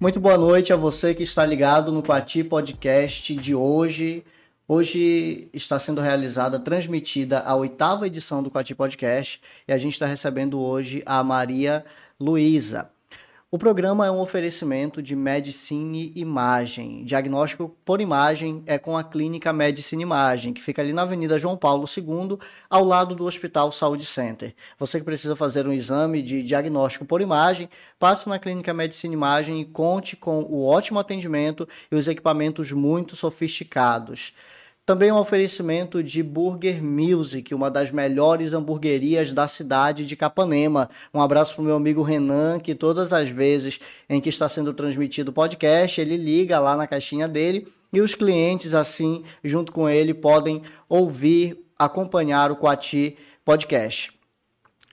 Muito boa noite a você que está ligado no Quati Podcast de hoje. Hoje está sendo realizada, transmitida a oitava edição do Quati Podcast e a gente está recebendo hoje a Maria Luísa. O programa é um oferecimento de Medicine Imagem. Diagnóstico por imagem é com a clínica Medicine Imagem, que fica ali na Avenida João Paulo II, ao lado do Hospital Saúde Center. Você que precisa fazer um exame de diagnóstico por imagem, passe na clínica Medicine Imagem e conte com o ótimo atendimento e os equipamentos muito sofisticados. Também um oferecimento de Burger Music, uma das melhores hamburguerias da cidade de Capanema. Um abraço para o meu amigo Renan, que todas as vezes em que está sendo transmitido o podcast, ele liga lá na caixinha dele e os clientes, assim, junto com ele, podem ouvir, acompanhar o Quati Podcast.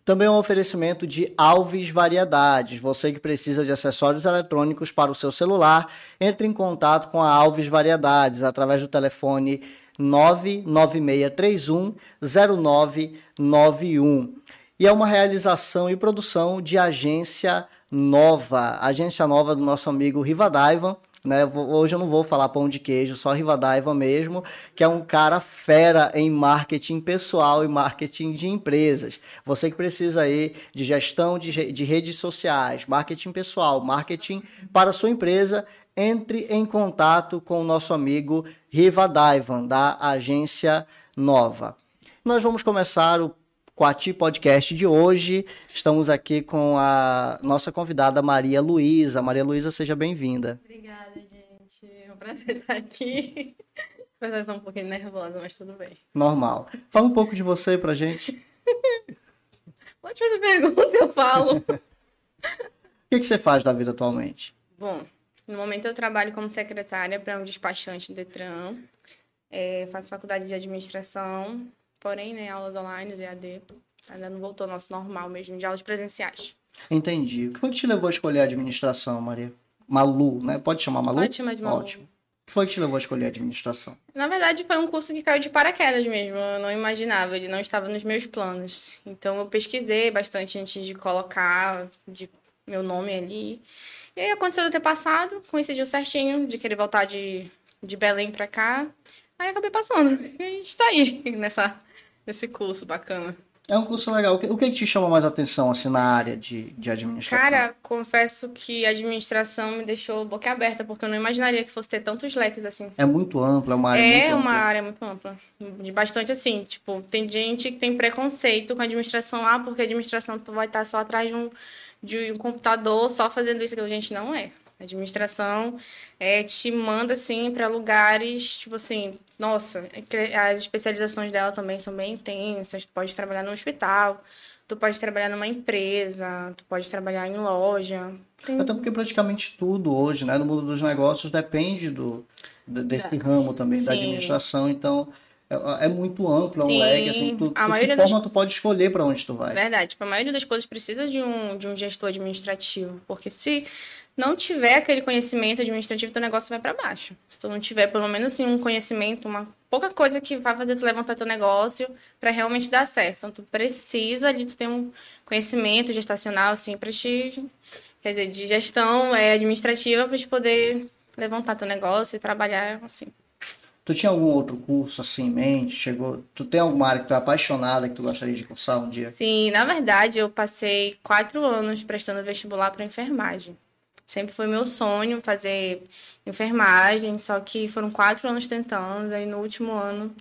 Também um oferecimento de Alves Variedades. Você que precisa de acessórios eletrônicos para o seu celular, entre em contato com a Alves Variedades através do telefone 99631 0991. E é uma realização e produção de agência nova, agência nova do nosso amigo Rivadaivan. Né? Hoje eu não vou falar pão de queijo, só Rivadaiva mesmo, que é um cara fera em marketing pessoal e marketing de empresas. Você que precisa aí de gestão de, de redes sociais, marketing pessoal, marketing para a sua empresa, entre em contato com o nosso amigo Riva Daivan, da Agência Nova. Nós vamos começar o Quati Podcast de hoje. Estamos aqui com a nossa convidada Maria Luísa. Maria Luísa, seja bem-vinda. Obrigada, gente. É um prazer estar aqui. Apesar estar um pouquinho nervosa, mas tudo bem. Normal. Fala um pouco de você pra gente. Pode fazer pergunta, eu falo. o que, que você faz da vida atualmente? Bom, no momento eu trabalho como secretária para um despachante Detran. É, faço faculdade de administração, porém, né, aulas online, EAD. Ainda não voltou ao nosso normal mesmo, de aulas presenciais. Entendi. O que foi que te levou a escolher a administração, Maria? Malu, né? Pode chamar Malu? Pode chamar de Malu. Ótimo. O que foi que te levou a escolher a administração? Na verdade, foi um curso que caiu de paraquedas mesmo. Eu não imaginava, ele não estava nos meus planos. Então, eu pesquisei bastante antes de colocar de meu nome ali. E aí aconteceu no ter passado, coincidiu certinho de querer voltar de, de Belém pra cá. Aí acabei passando. E a gente tá aí nessa, nesse curso bacana. É um curso legal. O que, o que te chama mais atenção, assim, na área de, de administração? Cara, confesso que a administração me deixou boca aberta, porque eu não imaginaria que fosse ter tantos leques assim. É muito ampla, é uma área é muito É uma ampla. área muito ampla. De bastante assim, tipo, tem gente que tem preconceito com a administração, ah, porque a administração vai estar só atrás de um de um computador só fazendo isso. A gente não é. A administração é, te manda, assim, para lugares, tipo assim, nossa, as especializações dela também são bem intensas. Tu pode trabalhar no hospital, tu pode trabalhar numa empresa, tu pode trabalhar em loja. Tem... Até porque praticamente tudo hoje, né, no mundo dos negócios, depende do, desse é. ramo também, Sim. da administração. Então, é, é muito amplo, é um Sim, leque, assim, tu, a tu, maioria de forma das... tu pode escolher para onde tu vai. Verdade, tipo, a maioria das coisas precisa de um, de um gestor administrativo, porque se não tiver aquele conhecimento administrativo, teu negócio vai para baixo. Se tu não tiver pelo menos assim um conhecimento, uma pouca coisa que vai fazer tu levantar teu negócio para realmente dar certo. Então tu precisa de tu ter um conhecimento gestacional assim para te quer dizer, de gestão é, administrativa para te poder levantar teu negócio e trabalhar assim. Tu tinha algum outro curso assim em mente? Chegou, tu tem alguma área que tu é apaixonada que tu gostaria de cursar um dia? Sim, na verdade eu passei quatro anos prestando vestibular para enfermagem. Sempre foi meu sonho fazer enfermagem, só que foram quatro anos tentando, aí no último ano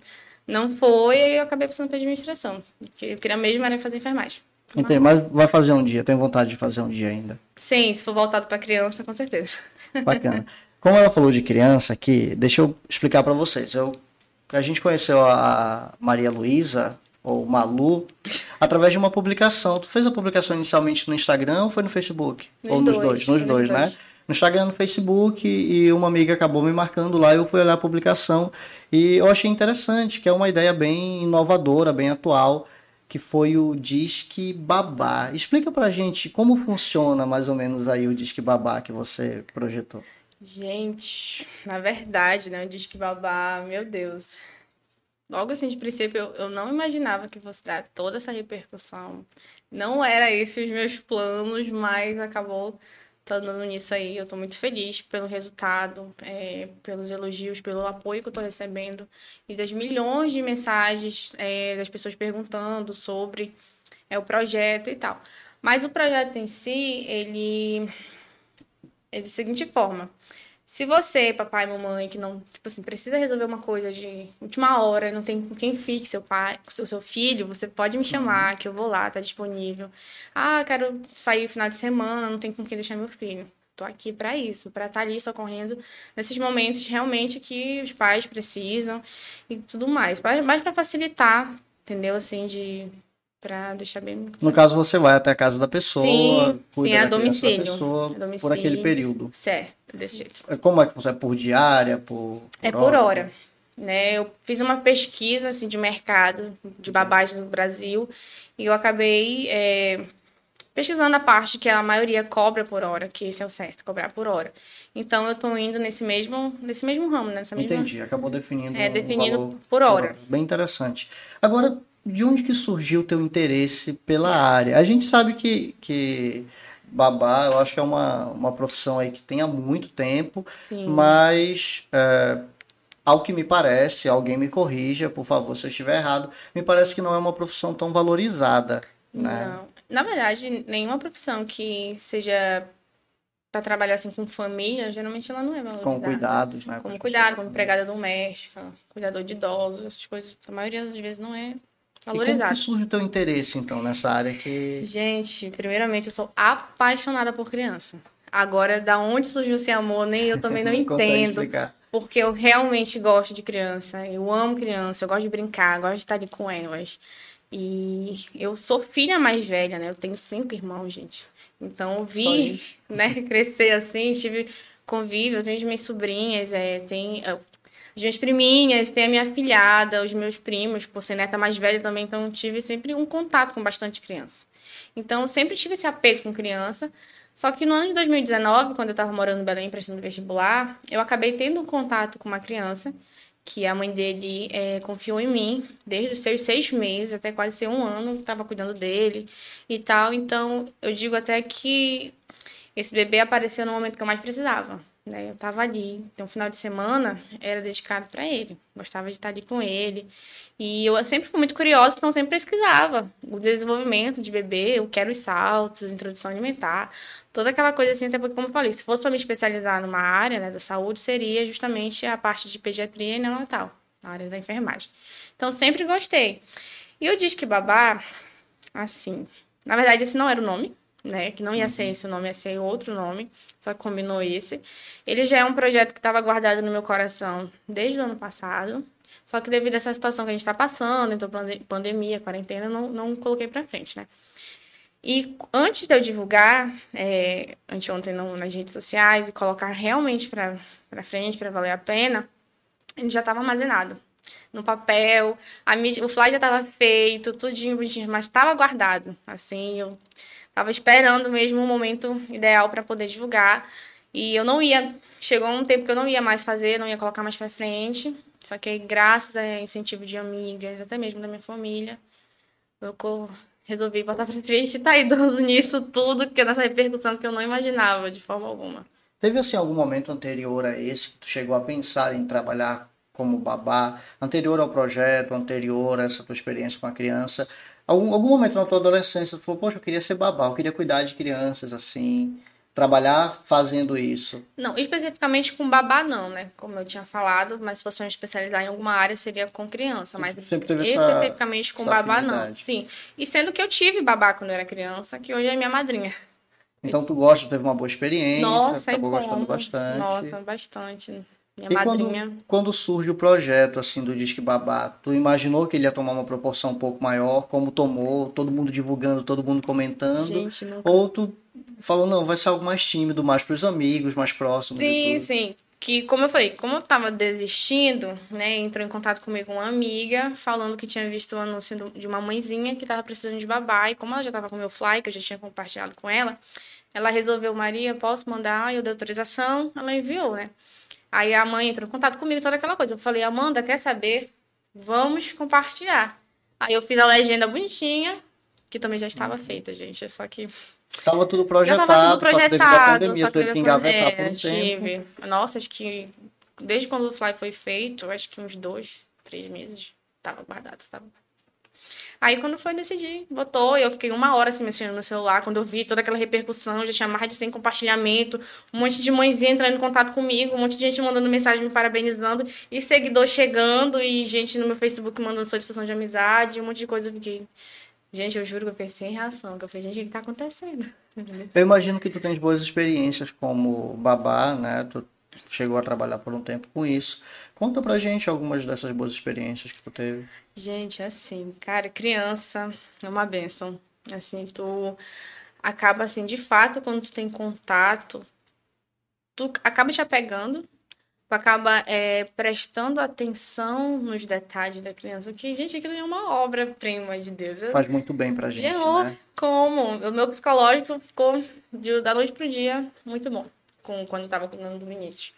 não foi, e eu acabei passando para administração. Eu queria mesmo era fazer enfermagem. Entendi, mas vai fazer um dia, tem vontade de fazer um dia ainda? Sim, se for voltado para criança, com certeza. Bacana. Como ela falou de criança aqui, deixa eu explicar para vocês. Eu, a gente conheceu a Maria Luísa, ou Malu, através de uma publicação. Tu fez a publicação inicialmente no Instagram ou foi no Facebook? Nos ou nos dois, dois? Nos dois, né? No Instagram, no Facebook, e uma amiga acabou me marcando lá, eu fui olhar a publicação e eu achei interessante, que é uma ideia bem inovadora, bem atual, que foi o Disque Babá. Explica pra gente como funciona mais ou menos aí o Disque Babá que você projetou. Gente, na verdade, né, o Disque Babá, meu Deus. Logo assim, de princípio, eu, eu não imaginava que fosse dar toda essa repercussão. Não era esse os meus planos, mas acabou dando nisso aí. Eu tô muito feliz pelo resultado, é, pelos elogios, pelo apoio que eu tô recebendo e das milhões de mensagens é, das pessoas perguntando sobre é, o projeto e tal. Mas o projeto em si, ele é da seguinte forma. Se você, papai mamãe, que não, tipo assim, precisa resolver uma coisa de última hora, não tem com quem fique seu pai, o seu filho, você pode me chamar, que eu vou lá, tá disponível. Ah, quero sair no final de semana, não tem com quem deixar meu filho. Tô aqui para isso, para estar tá ali socorrendo nesses momentos realmente que os pais precisam e tudo mais. Mais para facilitar, entendeu? Assim, de para deixar bem. No caso, você vai até a casa da pessoa, sim, cuida sim, a domicílio, pessoa a domicílio, por aquele período. Certo, desse jeito. É, como é que funciona? É por diária, por, por É por hora. Né? Eu fiz uma pesquisa assim, de mercado de babás no Brasil e eu acabei é, pesquisando a parte que a maioria cobra por hora, que esse é o certo, cobrar por hora. Então eu estou indo nesse mesmo, nesse mesmo ramo, nessa mesma... Entendi, acabou definindo. É, definindo por hora. Bem interessante. Agora, de onde que surgiu o teu interesse pela área? A gente sabe que, que babá, eu acho que é uma, uma profissão aí que tem há muito tempo, Sim. mas é, ao que me parece, alguém me corrija, por favor, se eu estiver errado, me parece que não é uma profissão tão valorizada. Né? Não. Na verdade, nenhuma profissão que seja para trabalhar assim com família, geralmente ela não é valorizada. Com cuidados, né? Como cuidado, como empregada doméstica, cuidador de idosos, essas coisas, a maioria das vezes não é Valorizado. E como que surge o teu interesse, então, nessa área que... Gente, primeiramente, eu sou apaixonada por criança. Agora, da onde surgiu esse amor, nem eu também não, não entendo. Porque eu realmente gosto de criança. Eu amo criança, eu gosto de brincar, gosto de estar ali com elas. E eu sou filha mais velha, né? Eu tenho cinco irmãos, gente. Então, eu vi, né, crescer assim, tive convívio, eu tenho as minhas sobrinhas, é, tem, as minhas priminhas, tem a minha filhada, os meus primos, por ser neta mais velha também, então tive sempre um contato com bastante criança. Então, sempre tive esse apego com criança. Só que no ano de 2019, quando eu estava morando em Belém prestando vestibular, eu acabei tendo um contato com uma criança que a mãe dele é, confiou em mim desde os seus seis meses até quase ser um ano, estava cuidando dele e tal. Então, eu digo até que esse bebê apareceu no momento que eu mais precisava. Né? Eu estava ali. Então, o final de semana era dedicado para ele. Gostava de estar ali com ele. E eu sempre fui muito curiosa, então sempre pesquisava o desenvolvimento de bebê, o que eram os saltos, introdução alimentar, toda aquela coisa assim. Até porque, como eu falei, se fosse para me especializar numa área né, da saúde, seria justamente a parte de pediatria e neonatal, na área da enfermagem. Então, sempre gostei. E o Disque Babá, assim, na verdade, esse não era o nome, né? Que não ia ser uhum. esse o nome, ia ser outro nome, só que combinou esse. Ele já é um projeto que estava guardado no meu coração desde o ano passado, só que devido a essa situação que a gente está passando, então pandemia, quarentena, não, não coloquei para frente, né? E antes de eu divulgar, é, anteontem no, nas redes sociais, e colocar realmente para frente, para valer a pena, ele já estava armazenado no papel, a mídia, o fly já estava feito, tudinho bonitinho, mas estava guardado. Assim, eu Tava esperando mesmo o momento ideal para poder divulgar. E eu não ia. Chegou um tempo que eu não ia mais fazer, não ia colocar mais para frente. Só que graças a incentivo de amigas, até mesmo da minha família, eu resolvi botar pra frente e tá aí dando nisso tudo, que nessa repercussão que eu não imaginava de forma alguma. Teve assim algum momento anterior a esse que tu chegou a pensar em trabalhar como babá, anterior ao projeto, anterior a essa tua experiência com a criança, Algum, algum momento na tua adolescência, tu falou, poxa, eu queria ser babá, eu queria cuidar de crianças, assim, trabalhar fazendo isso? Não, especificamente com babá não, né? Como eu tinha falado, mas se fosse me especializar em alguma área seria com criança, mas especificamente com babá não. Sim. E sendo que eu tive babá quando eu era criança, que hoje é minha madrinha. Então tu gosta, teve uma boa experiência, Nossa, acabou é gostando bastante. Nossa, bastante. Minha e madrinha. Quando, quando surge o projeto assim do Disque Babá, tu imaginou que ele ia tomar uma proporção um pouco maior, como tomou, todo mundo divulgando, todo mundo comentando? Gente, nunca... Ou tu falou, não, vai ser algo mais tímido, mais para os amigos, mais próximos? Sim, sim. Que, como eu falei, como eu tava desistindo, né, entrou em contato comigo uma amiga, falando que tinha visto o um anúncio de uma mãezinha que tava precisando de babá, e como ela já tava com o meu fly, que eu já tinha compartilhado com ela, ela resolveu, Maria, posso mandar? Eu dei autorização, ela enviou, né? Aí a mãe entrou em contato comigo, toda aquela coisa. Eu falei, Amanda, quer saber? Vamos compartilhar. Aí eu fiz a legenda bonitinha, que também já estava feita, gente. É só que Tava tudo projetado, Já tava tudo projetado, só que pandemia, só que teve que engavetar é, por um tempo. tive. Nossa, acho que desde quando o Fly foi feito, acho que uns dois, três meses, tava guardado, tava Aí quando foi decidir, botou, eu fiquei uma hora assim mexendo no celular, quando eu vi toda aquela repercussão, já tinha mais de 100 compartilhamento, um monte de mãezinha entrando em contato comigo, um monte de gente mandando mensagem me parabenizando, e seguidor chegando, e gente no meu Facebook mandando solicitação de amizade, um monte de coisa, eu fiquei... Gente, eu juro que eu fiquei sem reação, que eu falei, gente, o que tá acontecendo? Eu imagino que tu tens boas experiências como babá, né? Tu chegou a trabalhar por um tempo com isso. Conta pra gente algumas dessas boas experiências que tu teve. Gente, assim, cara, criança é uma benção. Assim, tu acaba assim, de fato, quando tu tem contato, tu acaba te apegando, tu acaba é, prestando atenção nos detalhes da criança, que, gente, aquilo é uma obra-prima de Deus. Eu- Faz muito bem pra gente, Gerou né? como? O meu psicológico ficou de- da noite pro dia muito bom, com, quando eu tava cuidando do Vinícius.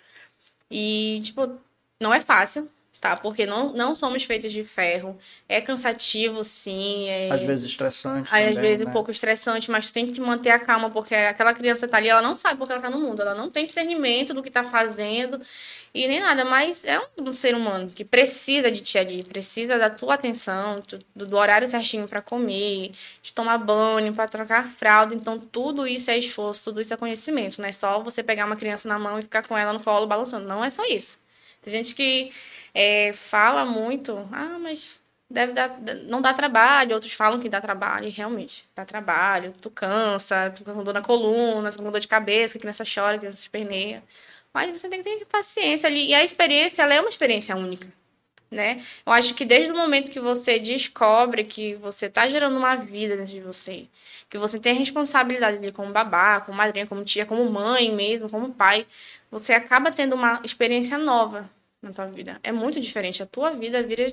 E, tipo, não é fácil, tá? Porque não, não somos feitos de ferro. É cansativo, sim. É... Às vezes estressante Aí, às também, vezes, né? um pouco estressante, mas tem que manter a calma, porque aquela criança tá ali, ela não sabe porque ela tá no mundo, ela não tem discernimento do que tá fazendo e nem nada, mas é um ser humano que precisa de ti ali, precisa da tua atenção, do, do horário certinho pra comer, de tomar banho, pra trocar fralda, então tudo isso é esforço, tudo isso é conhecimento, não é só você pegar uma criança na mão e ficar com ela no colo balançando, não é só isso. Tem gente que é, fala muito, ah, mas deve dar, não dá trabalho, outros falam que dá trabalho, e realmente, dá trabalho, tu cansa, tu com dor na coluna, tu com dor de cabeça, a criança chora, a criança esperneia. Mas você tem que ter paciência ali. E a experiência, ela é uma experiência única, né? Eu acho que desde o momento que você descobre que você tá gerando uma vida dentro de você, que você tem a responsabilidade ali como babá, como madrinha, como tia, como mãe mesmo, como pai, você acaba tendo uma experiência nova na tua vida. É muito diferente. A tua vida vira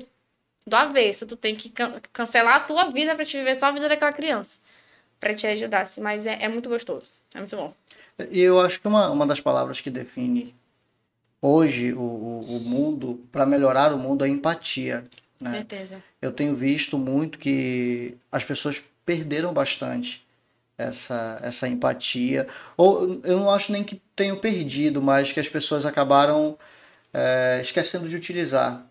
do avesso. Tu tem que can- cancelar a tua vida pra te viver só a vida daquela criança. Pra te ajudar. assim. Mas é, é muito gostoso. É muito bom. E eu acho que uma, uma das palavras que define hoje o, o, o mundo, para melhorar o mundo, é empatia. Com Né? certeza. Eu tenho visto muito que as pessoas perderam bastante essa, essa empatia. Ou eu não acho nem que tenham perdido, mas que as pessoas acabaram é, esquecendo de utilizar.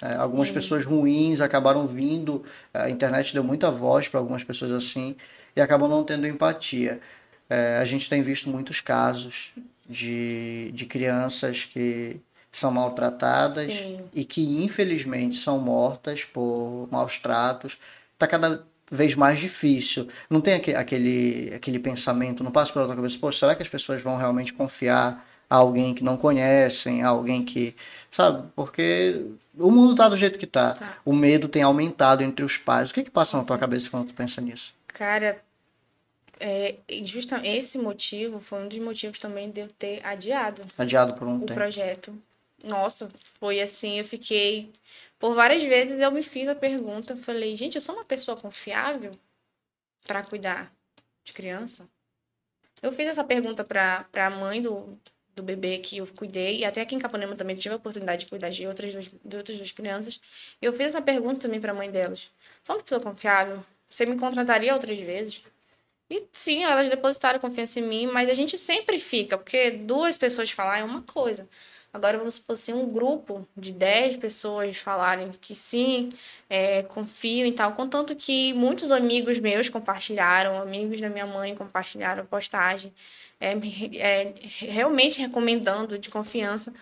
É, algumas pessoas ruins acabaram vindo, a internet deu muita voz para algumas pessoas assim e acabam não tendo empatia. É, a gente tem visto muitos casos de, de crianças que são maltratadas Sim. e que infelizmente são mortas por maus tratos. Está cada vez mais difícil. Não tem aque- aquele, aquele pensamento, não passa pela tua cabeça, pô, será que as pessoas vão realmente confiar a alguém que não conhecem, a alguém que. Sabe? Porque o mundo tá do jeito que tá. Tá. O medo tem aumentado entre os pais. O que que passa na tua cabeça quando tu pensa nisso? Cara, é, e justa, esse motivo foi um dos motivos também de eu ter adiado Adiado por um o tempo. projeto. Nossa, foi assim, eu fiquei. Por várias vezes eu me fiz a pergunta, falei, gente, eu sou uma pessoa confiável para cuidar de criança? Eu fiz essa pergunta para a mãe do, do bebê que eu cuidei, e até aqui em Capanema também tive a oportunidade de cuidar de outras duas, de outras duas crianças. Eu fiz essa pergunta também para a mãe delas. Sou uma pessoa confiável? Você me contrataria outras vezes? E sim, elas depositaram confiança em mim, mas a gente sempre fica, porque duas pessoas falar é uma coisa. Agora, vamos supor assim, um grupo de 10 pessoas falarem que sim, é, confiam e tal. Contanto que muitos amigos meus compartilharam, amigos da minha mãe compartilharam postagem, é, é, realmente recomendando de confiança.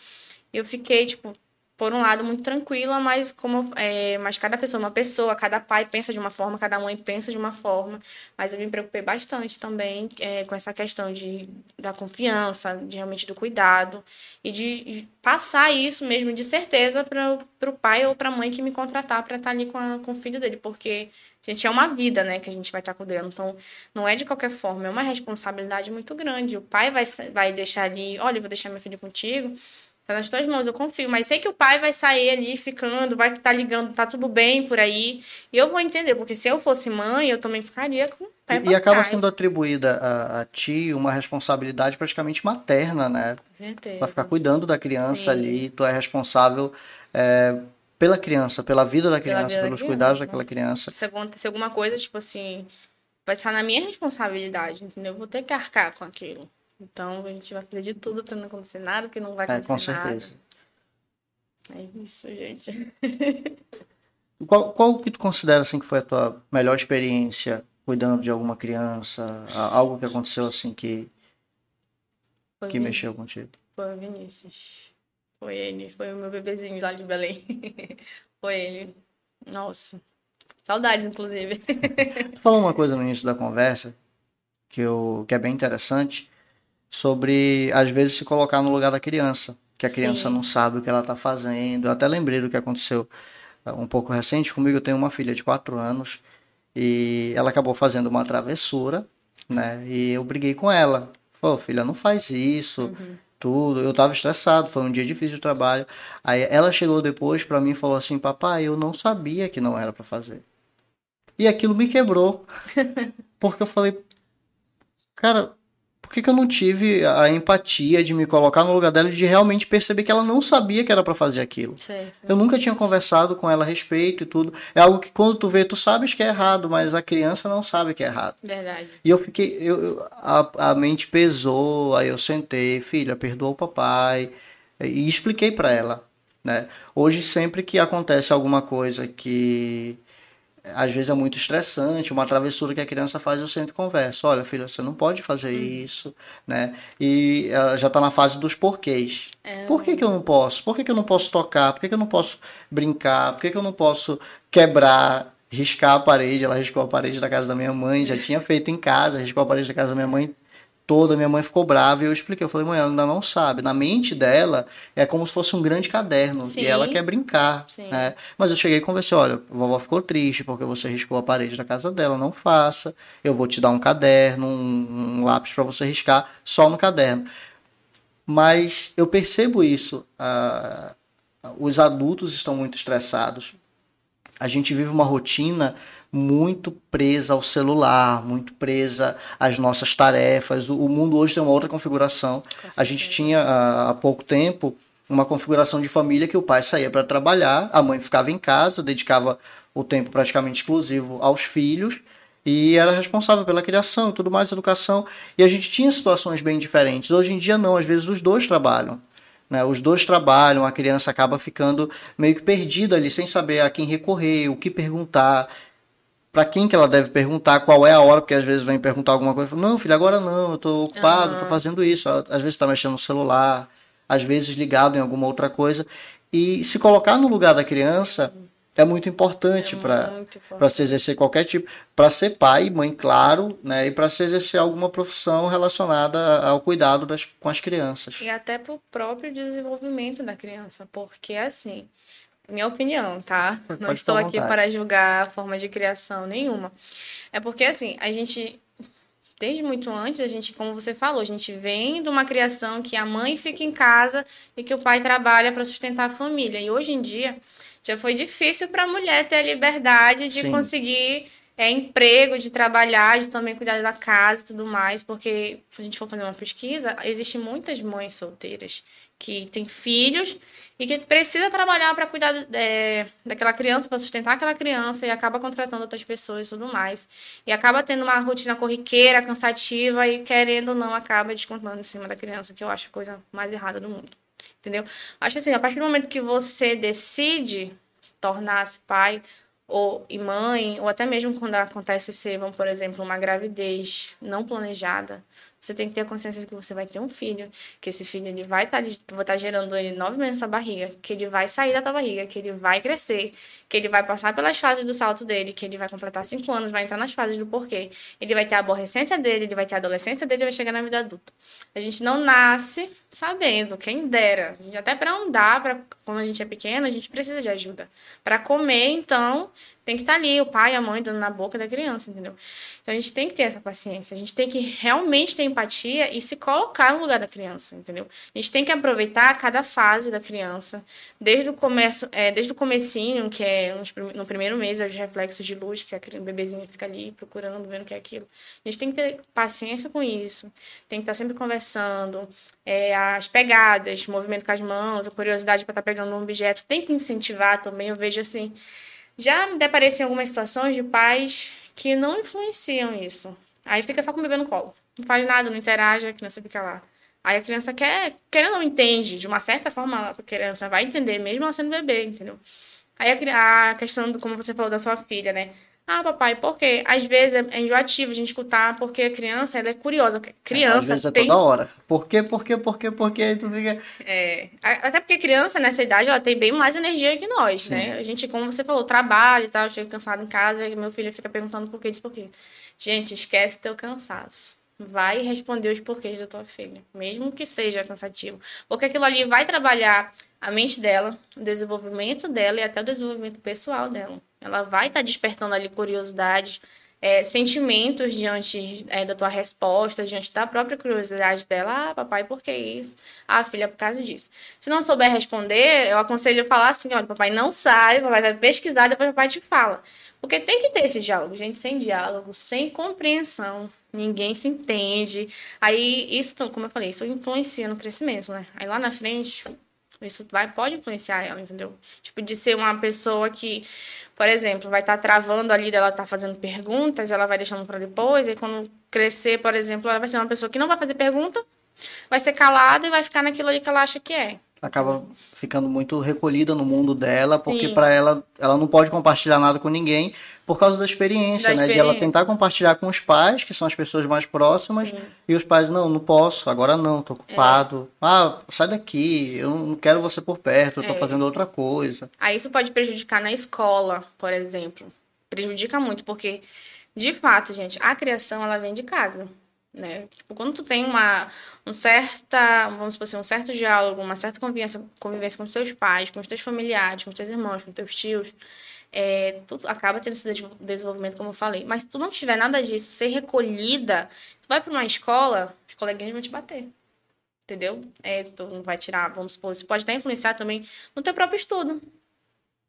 Eu fiquei, tipo, por um lado, muito tranquila, mas como é, mas cada pessoa é uma pessoa, cada pai pensa de uma forma, cada mãe pensa de uma forma. Mas eu me preocupei bastante também é, com essa questão de, da confiança, de realmente do cuidado e de de passar isso mesmo de certeza para o pai ou para a mãe que me contratar para estar ali com, a- com o filho dele, porque gente é uma vida, né, que a gente vai estar cuidando. Então, não é de qualquer forma, é uma responsabilidade muito grande. O pai vai, vai deixar ali, olha, eu vou deixar meu filho contigo, tá nas tuas mãos, eu confio. Mas sei que o pai vai sair ali ficando, vai estar ligando, tá tudo bem por aí. E eu vou entender, porque se eu fosse mãe, eu também ficaria com o pé E, e acaba trás. sendo atribuída a, a ti uma responsabilidade praticamente materna, né? Com certeza. Pra ficar cuidando da criança Sim. ali, tu é responsável é, pela criança, pela vida da criança, vida da pelos cuidados criança. daquela criança. Se acontecer alguma coisa, tipo assim, vai estar na minha responsabilidade, entendeu? Eu vou ter que arcar com aquilo. Então a gente vai fazer de tudo para não acontecer nada, que não vai acontecer é, com certeza. nada. É isso, gente. qual, qual que tu considera assim que foi a tua melhor experiência cuidando de alguma criança? Algo que aconteceu assim que foi que mexeu contigo? Foi o Vinícius. Foi ele, foi o meu bebezinho lá de Belém. foi ele. Nossa. Saudades, inclusive. tu falou uma coisa no início da conversa que, eu, que é bem interessante sobre, às vezes, se colocar no lugar da criança. Que a criança Sim. não sabe o que ela está fazendo. Eu até lembrei do que aconteceu uh, um pouco recente comigo. Eu tenho uma filha de 4 anos e ela acabou fazendo uma travessura, né? E eu briguei com ela. Pô, filha, não faz isso. Uhum tudo. Eu tava estressado, foi um dia difícil de trabalho. Aí ela chegou depois para mim e falou assim: "Papai, eu não sabia que não era para fazer". E aquilo me quebrou. Porque eu falei: "Cara, por que, que eu não tive a empatia de me colocar no lugar dela e de realmente perceber que ela não sabia que era para fazer aquilo? Certo. Eu nunca tinha conversado com ela a respeito e tudo. É algo que quando tu vê, tu sabes que é errado, mas a criança não sabe que é errado. Verdade. E eu fiquei, eu, a, a mente pesou, aí eu sentei, filha, perdoa o papai, e expliquei para ela. Né? Hoje, sempre que acontece alguma coisa que às vezes é muito estressante, uma travessura que a criança faz, eu sempre converso. Olha, filha, você não pode fazer hum. isso, né? E ela já está na fase dos porquês. É. Por que, que eu não posso? Por que, que eu não posso tocar? Por que, que eu não posso brincar? Por que, que eu não posso quebrar, riscar a parede? Ela riscou a parede da casa da minha mãe, já tinha feito em casa, riscou a parede da casa da minha mãe toda, minha mãe ficou brava e eu expliquei. Eu falei, mãe, ela ainda não sabe. Na mente dela é como se fosse um grande caderno Sim. e ela quer brincar. Né? Mas eu cheguei e conversei: olha, a vovó ficou triste porque você riscou a parede da casa dela, não faça. Eu vou te dar um caderno, um, um lápis para você riscar só no caderno. Mas eu percebo isso. Uh, os adultos estão muito estressados. A gente vive uma rotina muito presa ao celular, muito presa às nossas tarefas. O, mundo hoje tem uma outra configuração. A gente tinha há pouco tempo uma configuração de família que o pai saía para trabalhar, a mãe ficava em casa, dedicava o tempo praticamente exclusivo aos filhos e era responsável pela criação e tudo mais, educação. E a gente tinha situações bem diferentes. Hoje em dia não, às vezes os dois trabalham. Né? Os dois trabalham, a criança acaba ficando meio que perdida ali, sem saber a quem recorrer, o que perguntar para quem que ela deve perguntar, qual é a hora, porque às vezes vem perguntar alguma coisa, não, filho, agora não, eu tô ocupado, uhum. tô fazendo isso, às vezes está mexendo no celular, às vezes ligado em alguma outra coisa, e se colocar no lugar da criança é muito importante é para se exercer qualquer tipo, para ser pai, mãe, claro, né, e para se exercer alguma profissão relacionada ao cuidado das, com as crianças. E até para o próprio desenvolvimento da criança, porque assim, minha opinião, tá? Pode Não estou aqui para julgar a forma de criação nenhuma. É porque, assim, a gente, desde muito antes, a gente, como você falou, a gente vem de uma criação que a mãe fica em casa e que o pai trabalha para sustentar a família. E hoje em dia, já foi difícil para a mulher ter a liberdade de Sim. conseguir é, emprego, de trabalhar, de também cuidar da casa e tudo mais, porque se a gente for fazer uma pesquisa, existem muitas mães solteiras que têm filhos e que precisa trabalhar para cuidar é, daquela criança, para sustentar aquela criança e acaba contratando outras pessoas e tudo mais. E acaba tendo uma rotina corriqueira, cansativa e querendo ou não acaba descontando em cima da criança, que eu acho a coisa mais errada do mundo. Entendeu? Acho assim, a partir do momento que você decide tornar-se pai ou e mãe, ou até mesmo quando acontece ser, por exemplo, uma gravidez não planejada, você tem que ter a consciência de que você vai ter um filho, que esse filho ele vai estar tá, tá gerando ele nove meses na barriga, que ele vai sair da tua barriga, que ele vai crescer, que ele vai passar pelas fases do salto dele, que ele vai completar cinco anos, vai entrar nas fases do porquê. Ele vai ter a aborrecência dele, ele vai ter a adolescência dele, ele vai chegar na vida adulta. A gente não nasce sabendo, quem dera. A gente, até para andar, pra, quando a gente é pequeno, a gente precisa de ajuda. Para comer, então, tem que estar tá ali, o pai a mãe dando na boca da criança, entendeu? Então a gente tem que ter essa paciência, a gente tem que realmente ter empatia e se colocar no lugar da criança, entendeu? A gente tem que aproveitar cada fase da criança, desde o começo, é, desde o comecinho, que é no primeiro mês, é os reflexos de luz, que a bebezinha fica ali procurando, vendo o que é aquilo. A gente tem que ter paciência com isso, tem que estar sempre conversando, é, as pegadas, movimento com as mãos, a curiosidade para estar tá pegando um objeto, tem que incentivar também, eu vejo assim... Já me deparei em algumas situações de pais que não influenciam isso. Aí fica só com o bebê no colo. Não faz nada, não interage, a criança fica lá. Aí a criança quer, quer não entende, de uma certa forma a criança vai entender, mesmo ela sendo bebê, entendeu? Aí a, a questão, do, como você falou da sua filha, né? Ah, papai, por quê? Às vezes é enjoativo a gente escutar, porque a criança ela é curiosa. Criança. Às vezes é tem... toda hora. Por quê, por quê, por quê, por quê? Tu fica... É. Até porque criança, nessa idade, ela tem bem mais energia que nós, Sim. né? A gente, como você falou, trabalha e tal, chega cansado em casa, e meu filho fica perguntando por quê, diz por quê. Gente, esquece teu cansaço. Vai responder os porquês da tua filha, mesmo que seja cansativo. Porque aquilo ali vai trabalhar a mente dela, o desenvolvimento dela e até o desenvolvimento pessoal dela. Ela vai estar tá despertando ali curiosidades, é, sentimentos diante é, da tua resposta, diante da própria curiosidade dela. Ah, papai, por que isso? Ah, filha, por causa disso. Se não souber responder, eu aconselho a falar assim: olha, papai não sabe, papai vai pesquisar, depois papai te fala. Porque tem que ter esse diálogo, gente, sem diálogo, sem compreensão, ninguém se entende. Aí, isso, como eu falei, isso influencia no crescimento, né? Aí lá na frente, isso vai, pode influenciar ela, entendeu? Tipo, de ser uma pessoa que, por exemplo, vai estar tá travando ali, ela tá fazendo perguntas, ela vai deixando para depois, e quando crescer, por exemplo, ela vai ser uma pessoa que não vai fazer pergunta, vai ser calada e vai ficar naquilo ali que ela acha que é acaba ficando muito recolhida no mundo dela, porque para ela ela não pode compartilhar nada com ninguém por causa da experiência, da né? Experiência. De ela tentar compartilhar com os pais, que são as pessoas mais próximas, Sim. e os pais, não, não posso, agora não, tô ocupado. É. Ah, sai daqui, eu não quero você por perto, eu tô é. fazendo outra coisa. Aí isso pode prejudicar na escola, por exemplo. Prejudica muito, porque, de fato, gente, a criação ela vem de casa né? Tipo, quando tu tem uma um certa, vamos supor assim, um certo diálogo, uma certa convivência, convivência com os teus pais, com os teus familiares, com os teus irmãos, com os teus tios, é, tu acaba tendo esse desenvolvimento, como eu falei. Mas se tu não tiver nada disso, ser recolhida, tu vai para uma escola, os coleguinhas vão te bater. Entendeu? É, tu não vai tirar, vamos supor, isso pode até influenciar também no teu próprio estudo.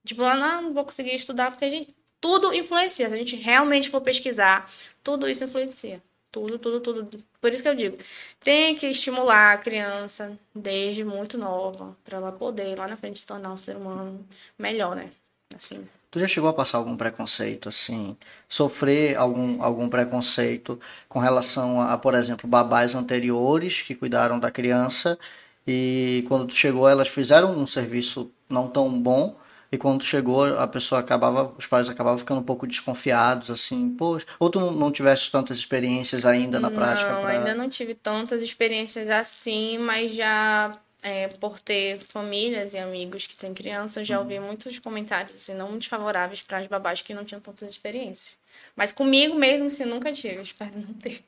Tipo, ah, não, não vou conseguir estudar porque a gente, tudo influencia. Se a gente realmente for pesquisar, tudo isso influencia. Tudo, tudo, tudo. Por isso que eu digo, tem que estimular a criança desde muito nova, para ela poder lá na frente se tornar um ser humano melhor, né? Assim. Tu já chegou a passar algum preconceito, assim, sofrer algum, algum preconceito com relação a, por exemplo, babás anteriores que cuidaram da criança e quando tu chegou elas fizeram um serviço não tão bom e quando chegou, a pessoa acabava, os pais acabavam ficando um pouco desconfiados, assim, poxa, ou tu não, não tivesse tantas experiências ainda na prática? Não, pra... ainda não tive tantas experiências assim, mas já é, por ter famílias e amigos que têm crianças, já uhum. ouvi muitos comentários, assim, não muito favoráveis para as babás que não tinham tantas experiências. Mas comigo mesmo, assim, nunca tive, espero não ter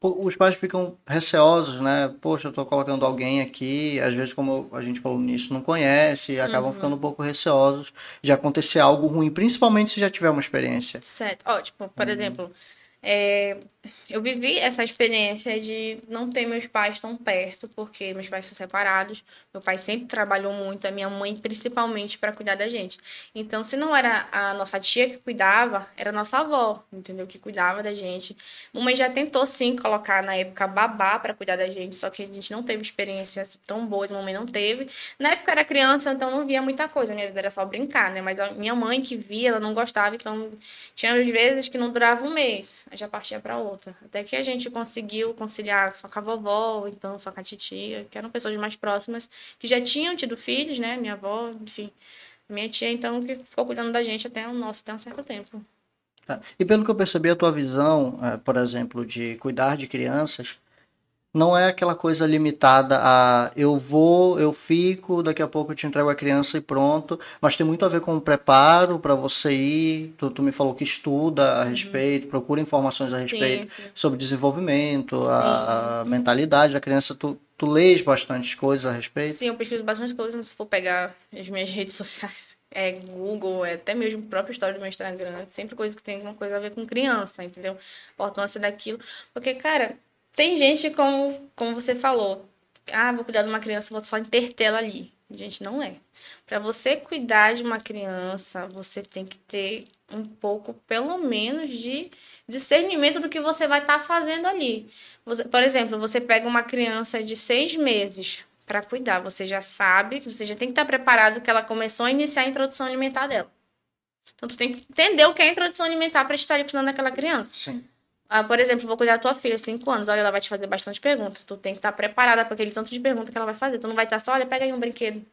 os pais ficam receosos, né? Poxa, eu tô colocando alguém aqui, às vezes, como a gente falou nisso, não conhece, e acabam uhum. ficando um pouco receosos de acontecer algo ruim, principalmente se já tiver uma experiência. Certo. Ó, tipo, por uhum. exemplo, é, eu vivi essa experiência de não ter meus pais tão perto, porque meus pais são separados. Meu pai sempre trabalhou muito, a minha mãe principalmente para cuidar da gente. Então, se não era a nossa tia que cuidava, era a nossa avó, entendeu? Que cuidava da gente. Mamãe já tentou sim colocar na época babá para cuidar da gente, só que a gente não teve experiências tão boas, mamãe não teve. Na época era criança, então não via muita coisa, minha vida era só brincar, né? Mas a minha mãe que via, ela não gostava, então tinha vezes que não durava um mês, já partia para outra. Até que a gente conseguiu conciliar só com a vovó, então só com a titia, que eram pessoas mais próximas, que já tinham tido filhos, né? Minha avó, enfim. Minha tia, então, que ficou cuidando da gente até o nosso, até um certo tempo. Tá. E pelo que eu percebi, a tua visão, é, por exemplo, de cuidar de crianças, não é aquela coisa limitada a eu vou, eu fico, daqui a pouco eu te entrego a criança e pronto. Mas tem muito a ver com o preparo para você ir. Tu, tu, me falou que estuda a uhum. respeito, procura informações a respeito sim, sim. sobre desenvolvimento, a, a, mentalidade da criança. Tu, tu lês bastante coisas a respeito? Sim, eu pesquiso bastante coisas. Se for pegar as minhas redes sociais, é Google, é até mesmo o próprio história do meu Instagram, sempre coisa que tem alguma coisa a ver com criança, entendeu? A importância daquilo. Porque, cara, tem gente, como, como você falou, ah, vou cuidar de uma criança, vou só intertê-la ali. Gente, não é. Para você cuidar de uma criança, você tem que ter um pouco, pelo menos, de discernimento do que você vai estar tá fazendo ali. Você, por exemplo, você pega uma criança de seis meses para cuidar, você já sabe você já tem que estar tá preparado que ela começou a iniciar a introdução alimentar dela. Então, tu tem que entender o que é introdução alimentar para estar ali cuidando daquela criança. Sim. Ah, por exemplo, vou cuidar da tua filha, 5 anos. Olha, ela vai te fazer bastante perguntas. Tu tem que estar preparada para aquele tanto de perguntas que ela vai fazer. Tu não vai estar só, olha, pega aí um brinquedo.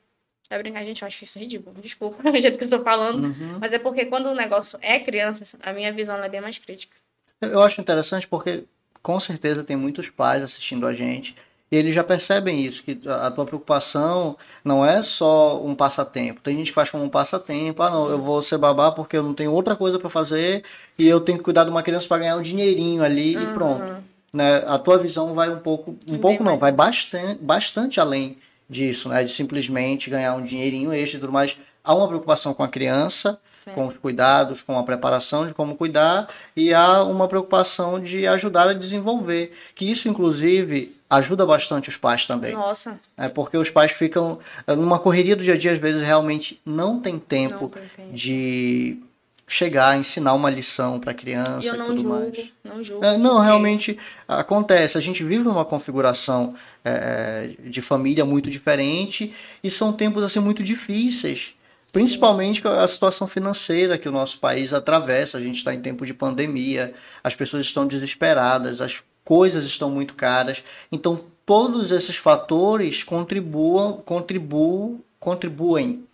Vai brincar, gente, eu acho isso ridículo. Desculpa o jeito que eu tô falando. Uhum. Mas é porque quando o negócio é criança, a minha visão é bem mais crítica. Eu acho interessante porque com certeza tem muitos pais assistindo a gente eles já percebem isso, que a tua preocupação não é só um passatempo. Tem gente que faz como um passatempo, ah não, eu vou ser babá porque eu não tenho outra coisa para fazer e eu tenho que cuidar de uma criança para ganhar um dinheirinho ali e pronto. Né? A tua visão vai um pouco, um Bem pouco não, mais. vai bastante, bastante além disso, né? De simplesmente ganhar um dinheirinho extra e tudo mais. Há uma preocupação com a criança, Certo. com os cuidados, com a preparação de como cuidar, e há uma preocupação de ajudar a desenvolver. Que isso, inclusive, ajuda bastante os pais também. Nossa, É porque os pais ficam eh, numa correria do dia a dia, às vezes realmente não tem tempo não tem tempo. de chegar, ensinar uma lição para a criança E eu e não tudo julgo, mais. não julgo. É, não, porque- realmente acontece. A gente vive numa configuração é, de família muito diferente e são tempos assim muito difíceis. Principalmente com a situação financeira que o nosso país atravessa. A gente está em tempo de pandemia, as pessoas estão desesperadas, as coisas estão muito caras. Então, todos esses fatores contribuam, contribuam, contribuem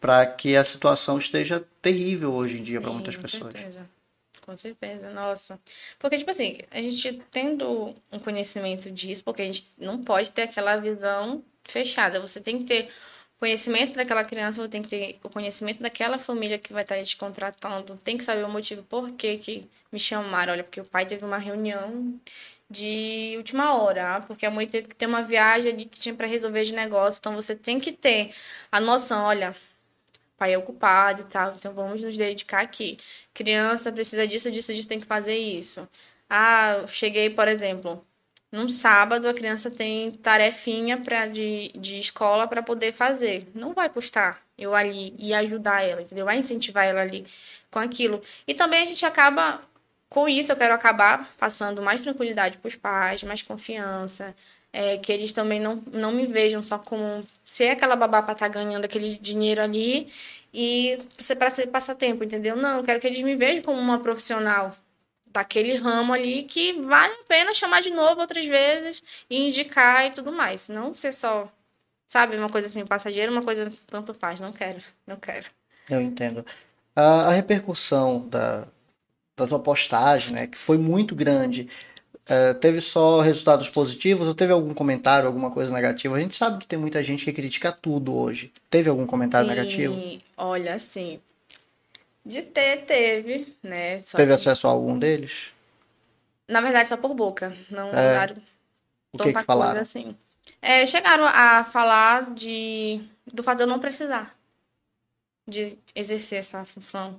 para que a situação esteja terrível hoje em dia para muitas com pessoas. certeza. Com certeza, nossa. Porque, tipo assim, a gente tendo um conhecimento disso, porque a gente não pode ter aquela visão fechada. Você tem que ter conhecimento daquela criança, você tem que ter o conhecimento daquela família que vai estar ali te contratando. Tem que saber o motivo por que, que me chamaram. Olha, porque o pai teve uma reunião de última hora, porque a mãe teve que ter uma viagem ali que tinha para resolver de negócio. Então você tem que ter a noção, olha, pai é ocupado e tal, então vamos nos dedicar aqui. Criança precisa disso, disso, disso, tem que fazer isso. Ah, eu cheguei, por exemplo, num sábado a criança tem tarefinha pra, de, de escola para poder fazer. Não vai custar eu ali e ajudar ela, entendeu? Vai incentivar ela ali com aquilo. E também a gente acaba, com isso, eu quero acabar passando mais tranquilidade para os pais, mais confiança. é, que eles também não, não me vejam só como ser aquela babá para estar ganhando aquele dinheiro ali e para ser passatempo, entendeu? Não, eu quero que eles me vejam como uma profissional daquele ramo ali que vale a pena chamar de novo outras vezes e indicar e tudo mais. Não ser só, sabe, uma coisa assim, passageiro, uma coisa tanto faz. Não quero, não quero. Eu entendo. A, a repercussão da, da tua postagem, né, que foi muito grande, eh, teve só resultados positivos ou teve algum comentário, alguma coisa negativa? A gente sabe que tem muita gente que critica tudo hoje. Teve algum comentário Sim, negativo? Olha, assim, de ter, teve, né? Só Teve que, acesso a algum deles? na verdade, só por boca. Não É. O que que falaram? assim. É, chegaram a falar de do fato de eu não precisar de exercer essa função.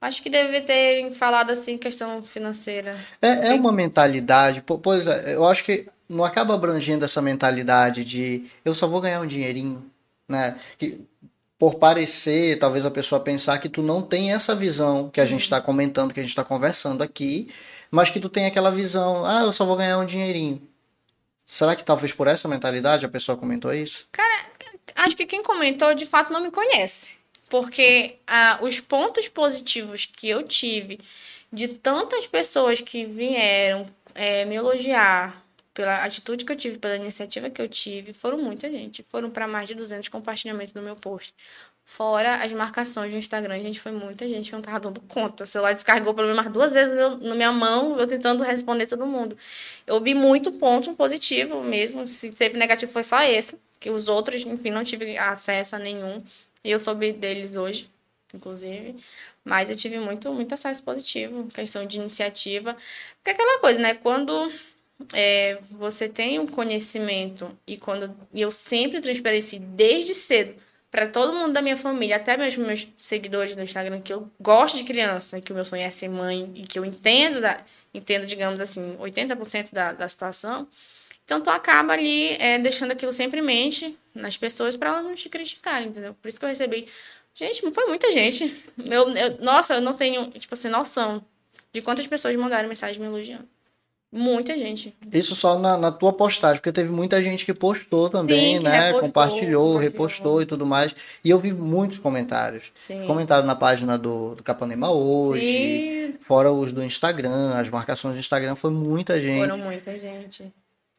Acho que deve terem falado assim questão financeira. É, é uma mentalidade, po- pois é, eu acho que não acaba abrangendo essa mentalidade de eu só vou ganhar um dinheirinho, né? Que, por parecer, talvez a pessoa pensar que tu não tem essa visão que a gente está comentando, que a gente está conversando aqui, mas que tu tem aquela visão, ah, eu só vou ganhar um dinheirinho. Será que talvez por essa mentalidade a pessoa comentou isso? Acho que quem comentou de fato não me conhece. Porque ah, os pontos positivos que eu tive de tantas pessoas que vieram eh, me elogiar pela atitude que eu tive, pela iniciativa que eu tive, foram muita gente. Foram para mais de 200 compartilhamentos no meu post. Fora as marcações no Instagram, gente, foi muita gente que eu não tava dando conta. O celular descarregou pelo menos duas vezes no na minha mão, eu tentando responder todo mundo. Eu vi muito ponto positivo mesmo. Se teve negativo, foi só esse. Que os outros, enfim, não tive acesso a nenhum. E eu soube deles hoje, inclusive. Mas eu tive muito, muito acesso positivo, questão de iniciativa. Porque é aquela coisa, né? Quando é, você tem um conhecimento e quando e eu sempre transpareci desde cedo para todo mundo da minha família, até mesmo meus seguidores no Instagram, que eu gosto de criança, que o meu sonho é ser mãe e que eu entendo, da, entendo digamos assim, 80% da, da situação. Então, tu acaba ali é, deixando aquilo sempre em mente nas pessoas para elas não te criticarem, entendeu? Por isso que eu recebi. Gente, foi muita gente. Eu, eu- nossa, eu não tenho, tipo assim, noção de quantas pessoas mandaram mensagem me elogiando. Muita gente. Isso só na, na, tua postagem, porque teve muita gente que postou também, Sim, né? Repostou, compartilhou, compartilhou, repostou e tudo mais. E eu vi muitos comentários. Sim. Comentário na página do, do Capanema hoje, e... fora os do Instagram, as marcações do Instagram, foi muita gente. Foram muita gente.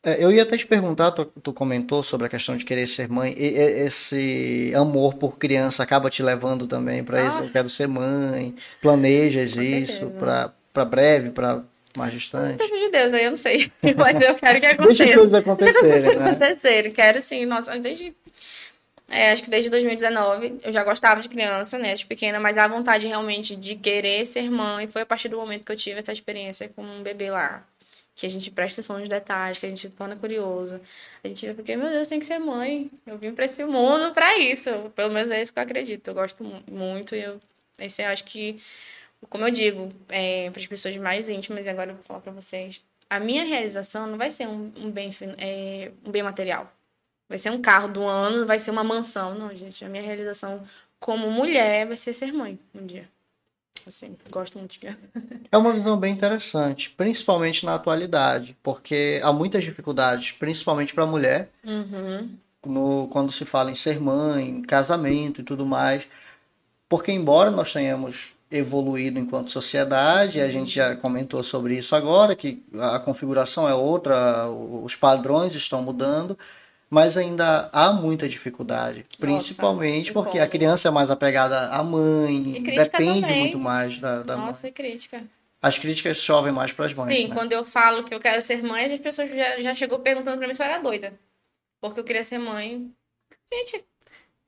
É, eu ia até te perguntar, tu, tu, comentou sobre a questão de querer ser mãe, e, esse amor por criança acaba te levando também para isso, eu quero ser mãe, planejas Com isso para breve, para mais distante? Pelo de Deus, aí eu não sei. Mas eu quero que aconteça. Deixa as coisas acontecerem, né? acontecerem. Quero sim. Nossa, desde... É, acho que desde 2019 eu já gostava de criança, né, de pequena, mas a vontade realmente de querer ser mãe foi a partir do momento que eu tive essa experiência com um bebê lá. Que a gente presta atenção nos detalhes, que a gente torna curioso. A gente porque, meu Deus, tem que ser mãe. Eu vim para esse mundo para isso. Pelo menos é isso que eu acredito. Eu gosto muito e eu, esse eu acho que como eu digo é, para as pessoas mais íntimas, e agora eu vou falar para vocês, a minha realização não vai ser um, um bem, é, um bem material. Vai ser um carro do ano, vai ser uma mansão. Não, gente. A minha realização como mulher vai ser ser mãe um dia. Assim, gosto muito de criança. É uma visão bem interessante, principalmente na atualidade, porque há muitas dificuldades, principalmente para a mulher, uhum. no, quando se fala em ser mãe, casamento e tudo mais. Porque, embora nós tenhamos evoluído enquanto sociedade, a gente já comentou sobre isso agora, que a configuração é outra, os padrões estão mudando, mas ainda há muita dificuldade, Nossa, principalmente porque como? a criança é mais apegada à mãe, depende também. muito mais da, da Nossa, mãe. e crítica. As críticas chovem mais para as mães. Sim, né? quando eu falo que eu quero ser mãe, as pessoas já, já chegou perguntando para mim se eu era doida. Porque eu queria ser mãe. Gente.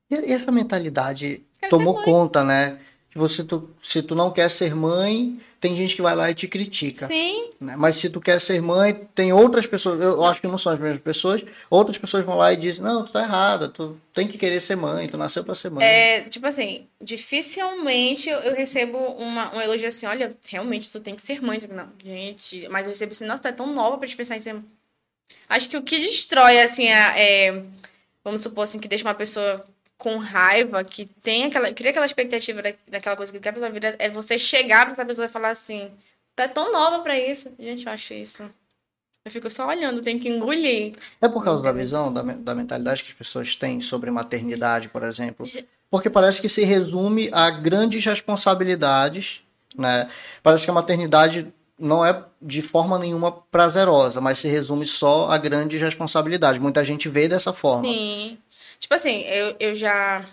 E essa mentalidade tomou conta, né? Tipo, se tu, se tu não quer ser mãe, tem gente que vai lá e te critica. Sim. Né? Mas se tu quer ser mãe, tem outras pessoas, eu acho que não são as mesmas pessoas, outras pessoas vão lá e dizem, não, tu tá errada, tu tem que querer ser mãe, tu nasceu para ser mãe. É, tipo assim, dificilmente eu, recebo uma, um elogio assim, olha, realmente tu tem que ser mãe. Não, gente, mas eu recebo assim, nossa, tu é tão nova pra te pensar em ser mãe. Acho que o que destrói, assim, é, é vamos supor assim, que deixa uma pessoa com raiva, que tem aquela. Cria aquela expectativa da, daquela coisa que quer pra sua vida, é você chegar pra essa pessoa e falar assim: tá tão nova pra isso. Gente, eu acho isso. Eu fico só olhando, tenho que engolir. É por causa da visão, da, da mentalidade que as pessoas têm sobre maternidade, por exemplo. Porque parece que se resume a grandes responsabilidades, né? Parece que a maternidade não é de forma nenhuma prazerosa, mas se resume só a grandes responsabilidades. Muita gente vê dessa forma. Sim. Tipo assim, eu, eu já,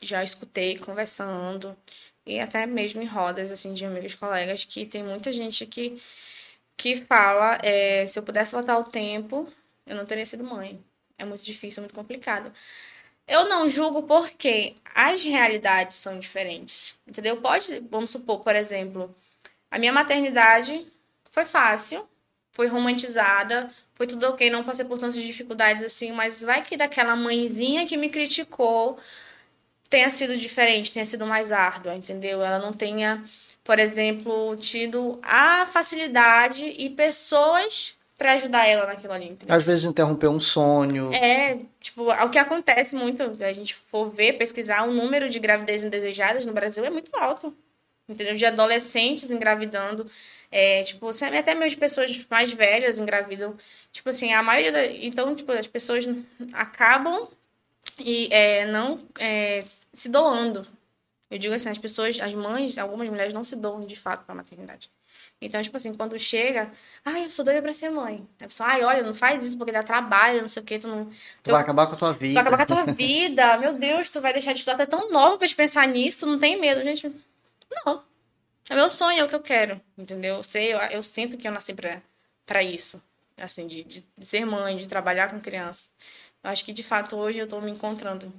já escutei conversando, e até mesmo em rodas, assim, de amigos, colegas, que tem muita gente que, que fala, é, se eu pudesse voltar o tempo, eu não teria sido mãe. É muito difícil, é muito complicado. Eu não julgo porque as realidades são diferentes, entendeu? Pode, vamos supor, por exemplo, a minha maternidade foi fácil, foi romantizada, foi tudo ok, não passei por tantas dificuldades assim, mas vai que daquela mãezinha que me criticou tenha sido diferente, tenha sido mais árdua, entendeu? Ela não tenha, por exemplo, tido a facilidade e pessoas para ajudar ela naquilo ali. Entendeu? Às vezes interromper um sonho. É, tipo, o que acontece muito, a gente for ver, pesquisar, o número de gravidez indesejadas no Brasil é muito alto. Entendeu? De adolescentes engravidando. É, tipo, até mesmo pessoas mais velhas engravidam. Tipo assim, a maioria. Da, então, tipo, as pessoas acabam e é, não é, se doando. Eu digo assim, as pessoas, as mães, algumas mulheres não se doam de fato para a maternidade. Então, tipo assim, quando chega, ai, eu sou doida pra ser mãe. A pessoa, ai, olha, não faz isso porque dá trabalho, não sei o quê, tu não. Tu, tu vai acabar com a tua vida. Tu vai acabar com a tua vida. Meu Deus, tu vai deixar de estudar, tu é tão nova pra te pensar nisso, tu não tem medo, gente. Não. É meu sonho, é o que eu quero, entendeu? Eu sei, eu, eu sinto que eu nasci pra, pra isso. Assim, de, de, ser mãe, de trabalhar com criança. Eu acho que, de fato, hoje eu tô me encontrando.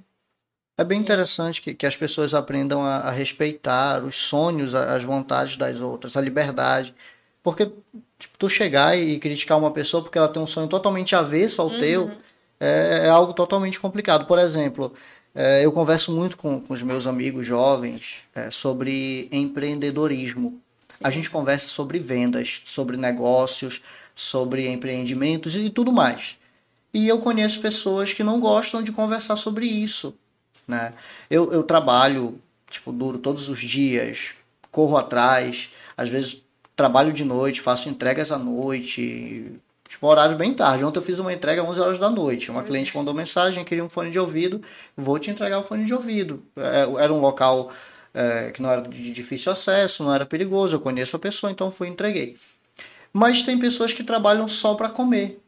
É bem interessante que, que as pessoas aprendam a, a respeitar os sonhos, as vontades das outras, a liberdade. Porque tipo, tu chegar e criticar uma pessoa porque ela tem um sonho totalmente avesso ao uhum. teu é, é, algo totalmente complicado. Por exemplo, eu converso muito com, com os meus amigos jovens é, sobre empreendedorismo. Sim. A gente conversa sobre vendas, sobre negócios, sobre empreendimentos e tudo mais. E eu conheço pessoas que não gostam de conversar sobre isso. Né? Eu, eu trabalho, tipo, duro todos os dias, corro atrás, às vezes trabalho de noite, faço entregas à noite, tipo, horário bem tarde. Ontem eu fiz uma entrega às 11 horas da noite. Uma cliente mandou mensagem, queria um fone de ouvido, vou te entregar o fone de ouvido. É, era um local é, que não era de difícil acesso, não era perigoso, eu conheço a pessoa, então fui e entreguei. Mas tem pessoas que trabalham só para comer.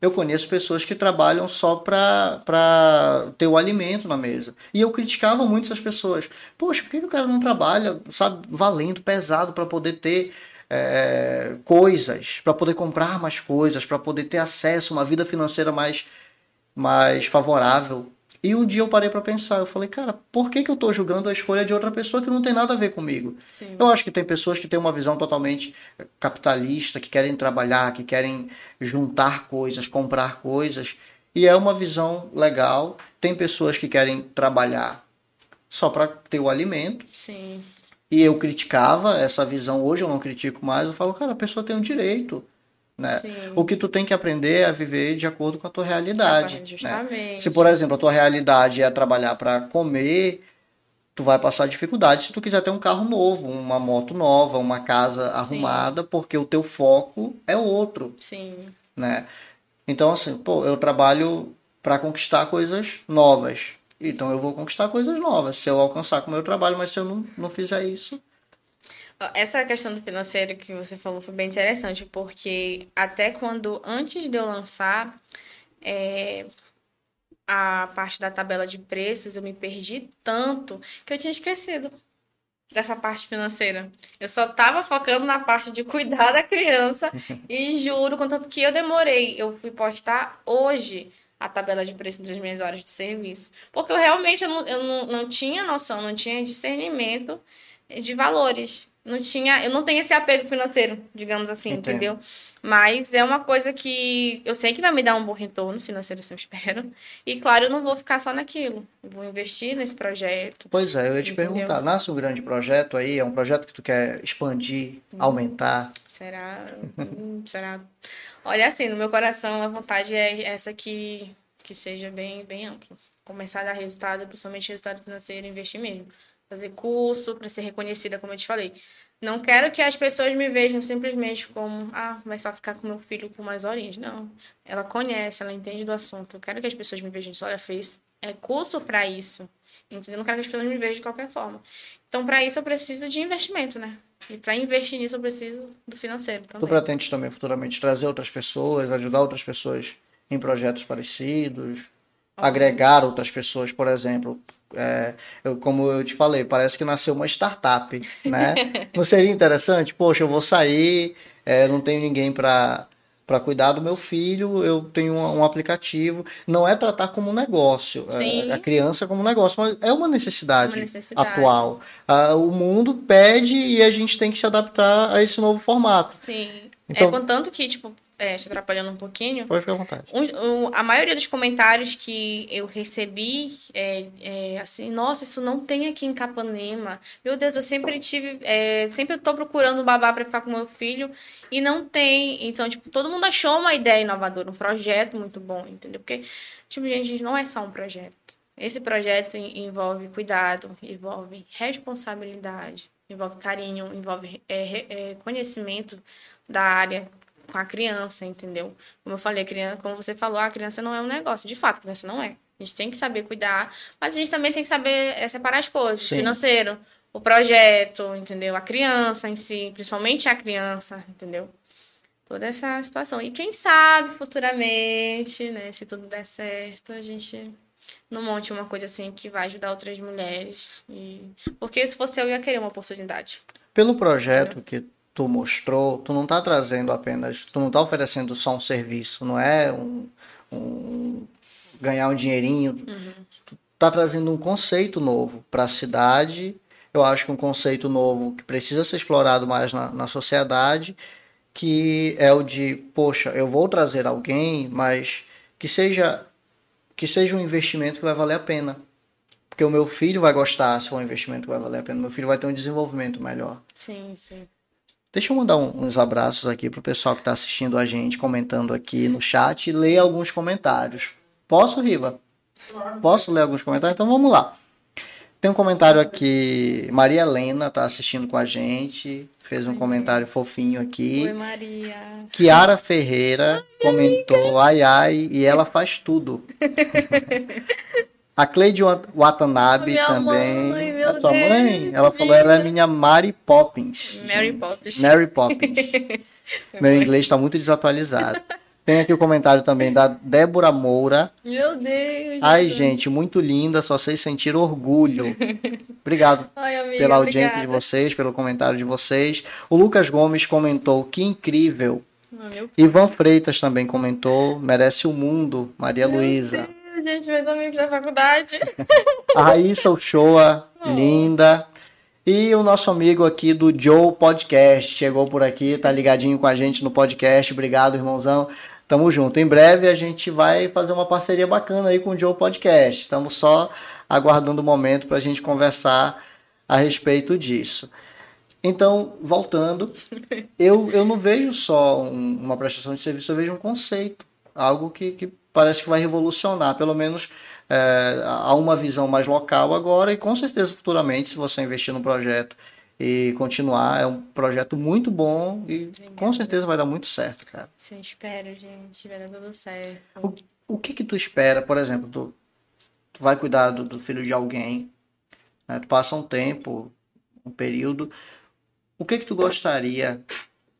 Eu conheço pessoas que trabalham só para ter o alimento na mesa. E eu criticava muito essas pessoas. Poxa, por que o cara não trabalha, sabe, valendo, pesado, para poder ter é, coisas, para poder comprar mais coisas, para poder ter acesso a uma vida financeira mais, mais favorável? E um dia eu parei para pensar, eu falei, cara, por que, que eu estou julgando a escolha de outra pessoa que não tem nada a ver comigo? Sim. Eu acho que tem pessoas que têm uma visão totalmente capitalista, que querem trabalhar, que querem juntar coisas, comprar coisas, e é uma visão legal. Tem pessoas que querem trabalhar só para ter o alimento. Sim. E eu criticava essa visão, hoje eu não critico mais, eu falo, cara, a pessoa tem o um direito né? O que tu tem que aprender é a viver de acordo com a tua realidade. Justamente. Né? Se, por exemplo, a tua realidade é trabalhar para comer, tu vai passar dificuldade se tu quiser ter um carro novo, uma moto nova, uma casa Sim. arrumada, porque o teu foco é outro. Sim. Né? Então, assim, pô, eu trabalho para conquistar coisas novas. Então eu vou conquistar coisas novas. Se eu alcançar com o meu trabalho, mas se eu não, não fizer isso, essa questão do financeiro que você falou foi bem interessante, porque até quando, antes de eu lançar é, a parte da tabela de preços, eu me perdi tanto que eu tinha esquecido dessa parte financeira. Eu só tava focando na parte de cuidar da criança e juro, contanto que eu demorei, eu fui postar hoje a tabela de preço das minhas horas de serviço. Porque eu realmente eu não, eu não, não tinha noção, não tinha discernimento de valores não tinha, eu não tenho esse apego financeiro, digamos assim, Entendo. entendeu? Mas é uma coisa que eu sei que vai me dar um bom retorno financeiro, assim, eu espero. E claro, eu não vou ficar só naquilo. Eu vou investir nesse projeto. Pois é, eu ia te entendeu? perguntar, nasce um grande projeto aí, é um projeto que tu quer expandir, hum, aumentar? Será? Hum, será? Olha, assim, no meu coração a vontade é essa que, que seja bem, bem ampla. Começar a dar resultado, principalmente resultado financeiro, investir mesmo fazer curso para ser reconhecida, como eu te falei. Não quero que as pessoas me vejam simplesmente como, ah, vai só ficar com meu filho por mais horinhas. Não. Ela conhece, ela entende do assunto. Eu quero que as pessoas me vejam só, olha, fez é curso para isso. Entendeu? Não quero que as pessoas me vejam de qualquer forma. Então, para isso, eu preciso de investimento, né? E para investir nisso, eu preciso do financeiro também. Tu pretende também futuramente trazer outras pessoas, ajudar outras pessoas em projetos parecidos, agregar outras pessoas, por exemplo, é, eu, como eu te falei, parece que nasceu uma startup, né? não seria interessante? Poxa, eu vou sair, é, não tenho ninguém para para cuidar do meu filho, eu tenho um, um, aplicativo. Não é tratar como um negócio, é, a criança como um negócio, mas é uma necessidade, uma necessidade. atual. Ah, o mundo pede e a gente tem que se adaptar a esse novo formato. Sim. Então, é contanto que, tipo, é, te atrapalhando um pouquinho. Pode ficar à vontade. Um, um, a maioria dos comentários que eu recebi é, é, assim, nossa, isso não tem aqui em Capanema. Meu Deus, eu sempre tive, é, sempre tô procurando um babá para ficar com meu filho e não tem. Então, tipo, todo mundo achou uma ideia inovadora, um projeto muito bom, entendeu? Porque, tipo, gente, não é só um projeto. Esse projeto envolve cuidado, envolve responsabilidade, envolve carinho, envolve é, é, conhecimento da área com a criança, entendeu? Como eu falei, criança, como você falou, a criança não é um negócio. De fato, a criança não é. A gente tem que saber cuidar, mas a gente também tem que saber é, separar as coisas. Sim. Financeiro, o projeto, entendeu? A criança em si, principalmente a criança, entendeu? Toda essa situação. E quem sabe futuramente, né, se tudo der certo, a gente não monte uma coisa assim que vai ajudar outras mulheres. E... Porque se fosse eu, eu ia querer uma oportunidade. Pelo projeto entendeu? que tu mostrou, tu não tá trazendo apenas, tu não tá oferecendo só um serviço, não é um, um ganhar um dinheirinho, uhum. tu tá trazendo um conceito novo para a cidade. Eu acho que um conceito novo que precisa ser explorado mais na, na sociedade, que é o de, poxa, eu vou trazer alguém, mas que seja que seja um investimento que vai valer a pena. Porque o meu filho vai gostar se for um investimento que vai valer a pena. Meu filho vai ter um desenvolvimento melhor. Sim, sim. Deixa eu mandar um, uns abraços aqui pro pessoal que está assistindo a gente, comentando aqui no chat e ler alguns comentários. Posso, Riva? Posso ler alguns comentários? Então vamos lá. Tem um comentário aqui, Maria Helena tá assistindo com a gente, fez um comentário fofinho aqui. Oi, Maria. Kiara Ferreira comentou, ai ai, e ela faz tudo. A Cleide Watanabe Minha também. mãe, meu a tua Deus, mãe? Ela falou, ela é minha Mary Poppins. Mary gente. Poppins. Mary Poppins. Meu inglês está muito desatualizado. Tem aqui o comentário também da Débora Moura. Meu Deus. Ai, gente, muito linda, só sei sentir orgulho. Obrigado Ai, amiga, pela audiência de obrigada. vocês, pelo comentário de vocês. O Lucas Gomes comentou, que incrível. Ah, meu Ivan Freitas também comentou, merece o mundo, Maria Luísa. Gente, meus amigos da faculdade. A Raíssa Uchoa, Oh. linda. E o nosso amigo aqui do Joe Podcast chegou por aqui, tá ligadinho com a gente no podcast. Obrigado, irmãozão. Tamo junto. Em breve a gente vai fazer uma parceria bacana aí com o Joe Podcast. Estamos só aguardando o momento para a gente conversar a respeito disso. Então, voltando, eu, eu não vejo só um- uma prestação de serviço, eu vejo um conceito, algo que, que parece que vai revolucionar, pelo menos é, há uma visão mais local agora e com certeza futuramente, se você investir no projeto e continuar, é um projeto muito bom e com certeza vai dar muito certo, cara. Sim, espero, gente. Vai dar tudo certo. O, o que que tu espera, por exemplo, tu, tu vai cuidar do, do filho de alguém, né? Tu passa um tempo, um período, o que que tu gostaria